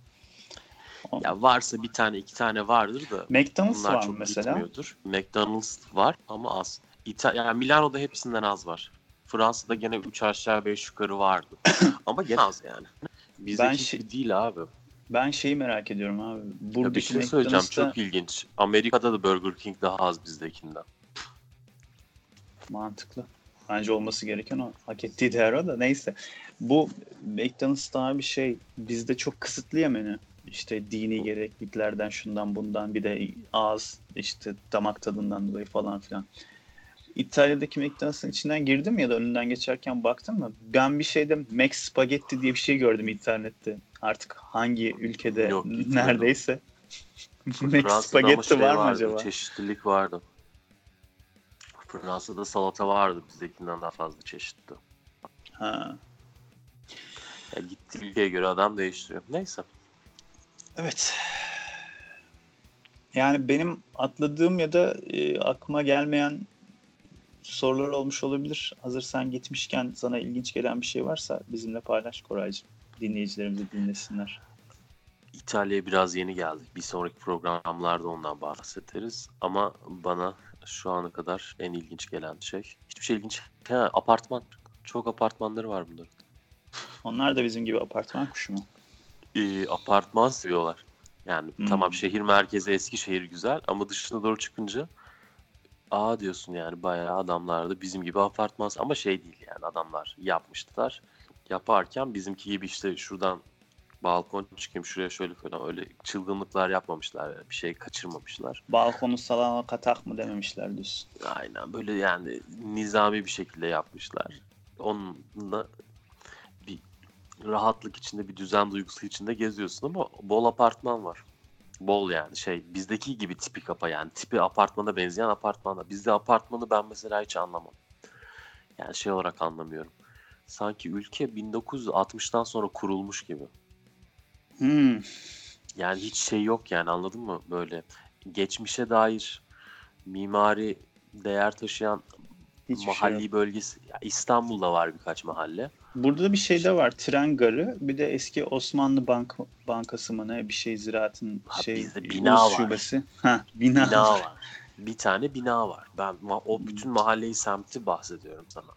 Speaker 2: Ya varsa bir tane iki tane vardır da
Speaker 1: McDonald's var mı
Speaker 2: çok
Speaker 1: mesela?
Speaker 2: gitmiyordur. McDonald's var ama az. İta yani Milano'da hepsinden az var. Fransa'da gene 3 aşağı 5 yukarı vardı. (coughs) ama gene az yani. Bizdeki
Speaker 1: Ben
Speaker 2: gibi
Speaker 1: şey-
Speaker 2: değil abi.
Speaker 1: Ben şeyi merak ediyorum abi.
Speaker 2: Ya
Speaker 1: Buradaki
Speaker 2: bir şey söyleyeceğim
Speaker 1: McDonald's'ta
Speaker 2: çok ilginç. Amerika'da da Burger King daha az bizdekinden.
Speaker 1: mantıklı. Bence olması gereken o. Hak ettiği değer o da neyse. Bu McDonald's daha bir şey. Bizde çok kısıtlı ya menü. İşte dini gerekliliklerden şundan bundan bir de ağız işte damak tadından dolayı falan filan. İtalya'daki McDonald's'ın içinden girdim ya da önünden geçerken baktım mı? Ben bir şeyde Max Spaghetti diye bir şey gördüm internette. Artık hangi ülkede
Speaker 2: Yok,
Speaker 1: neredeyse. (laughs) Max Spaghetti
Speaker 2: şey
Speaker 1: var mı
Speaker 2: vardı,
Speaker 1: acaba?
Speaker 2: Çeşitlilik vardı. Fransa'da salata vardı bizdekinden daha fazla çeşitli.
Speaker 1: Ha.
Speaker 2: Ya gittiği ülkeye göre adam değiştiriyor. Neyse.
Speaker 1: Evet. Yani benim atladığım ya da e, aklıma gelmeyen sorular olmuş olabilir. Hazır sen gitmişken sana ilginç gelen bir şey varsa bizimle paylaş Koraycığım. Dinleyicilerimiz de dinlesinler.
Speaker 2: İtalya'ya biraz yeni geldik. Bir sonraki programlarda ondan bahsederiz. Ama bana şu ana kadar en ilginç gelen şey. Hiçbir şey ilginç. Ha, apartman. Çok apartmanları var bunların.
Speaker 1: Onlar da bizim gibi apartman kuşu mu?
Speaker 2: Ee, apartman seviyorlar. Yani
Speaker 1: Hmm.
Speaker 2: tamam şehir merkezi eski şehir güzel ama dışına doğru çıkınca aa diyorsun yani bayağı adamlar da bizim gibi apartman ama şey değil yani adamlar yapmışlar. Yaparken bizimki gibi işte şuradan balkon çıkayım şuraya şöyle falan öyle çılgınlıklar yapmamışlar. yani bir şey kaçırmamışlar.
Speaker 1: Balkonu salana katak mı dememişler diyorsun.
Speaker 2: Aynen böyle yani nizami bir şekilde yapmışlar. Onunla bir rahatlık içinde bir düzen duygusu içinde geziyorsun ama bol apartman var. Bol yani şey bizdeki gibi tipik apa yani tipi apartmana benzeyen apartmanda. Bizde apartmanı ben mesela hiç anlamam. Yani şey olarak anlamıyorum. Sanki ülke 1960'tan sonra kurulmuş gibi.
Speaker 1: Hmm.
Speaker 2: Yani hiç şey yok yani anladın mı? Böyle geçmişe dair mimari değer taşıyan
Speaker 1: Hiçbir
Speaker 2: mahalli
Speaker 1: şey yok.
Speaker 2: bölgesi. Ya İstanbul'da var birkaç mahalle.
Speaker 1: Burada bir şey de var. Tren garı. Bir de eski Osmanlı Bank Bankası mı ne? Bir şey ziraatın
Speaker 2: Ha,
Speaker 1: şey
Speaker 2: bizde bina var.
Speaker 1: şubesi. (laughs) Ha, bina.
Speaker 2: Bina var. Bir tane bina var. Ben o bütün mahalleyi semti bahsediyorum sana.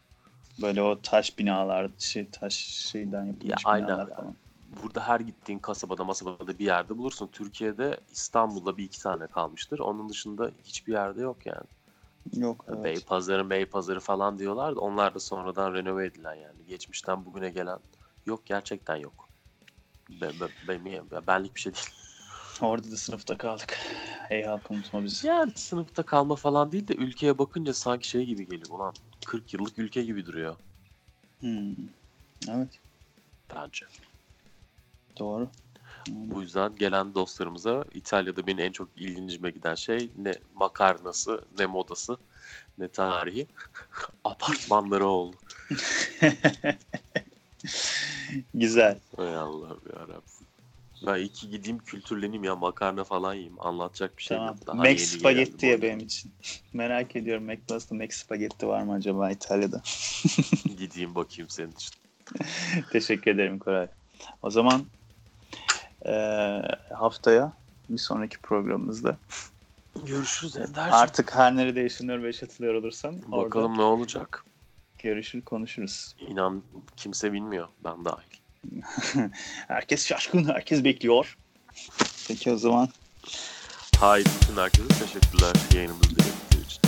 Speaker 1: Böyle o taş binalar, şey taş şeyden yapılmış
Speaker 2: Ya, aynen.
Speaker 1: binalar falan.
Speaker 2: Burada her gittiğin kasabada masabada bir yerde bulursun. Türkiye'de İstanbul'da bir iki tane kalmıştır. Onun dışında hiçbir yerde yok yani.
Speaker 1: Yok evet.
Speaker 2: Beypazarı, Beypazarı falan diyorlar da onlar da sonradan renove edilen yani. Geçmişten bugüne gelen yok gerçekten yok. Be, be- be- benlik bir şey değil. (laughs)
Speaker 1: Orada da sınıfta kaldık. Ey halk unutma bizi.
Speaker 2: Yani sınıfta kalma falan değil de ülkeye bakınca sanki şey gibi geliyor. Ulan 40 yıllık ülke gibi duruyor
Speaker 1: Hmm. Evet
Speaker 2: bence.
Speaker 1: doğru.
Speaker 2: Bu yüzden gelen dostlarımıza İtalya'da benim en çok ilgincime giden şey ne makarnası, ne modası, ne tarihi. (laughs) Apartmanları oldu. (laughs)
Speaker 1: Güzel.
Speaker 2: Ey Allah'ım yarabbim. Ben iki gideyim kültürleneyim ya makarna falan yiyeyim. Anlatacak bir şey
Speaker 1: Tamam.
Speaker 2: yok. Daha
Speaker 1: Mac spagetti ya benim için. (laughs) Merak ediyorum McDonald's'ta Mac spagetti var mı acaba İtalya'da?
Speaker 2: Gideyim bakayım senin için.
Speaker 1: Teşekkür ederim Koray. O zaman eee, haftaya bir sonraki programımızda
Speaker 2: Görüşürüz (laughs) Ender.
Speaker 1: artık her nerede yaşanıyor ve yaşatılıyor olursan orada
Speaker 2: Bakalım ne olacak.
Speaker 1: görüşür konuşuruz.
Speaker 2: İnan kimse bilmiyor. Ben dahil. (laughs)
Speaker 1: Herkes şaşkın, herkes bekliyor. Peki o zaman
Speaker 2: Haydi bütün herkese teşekkürler yayınımızı dinlediğiniz için.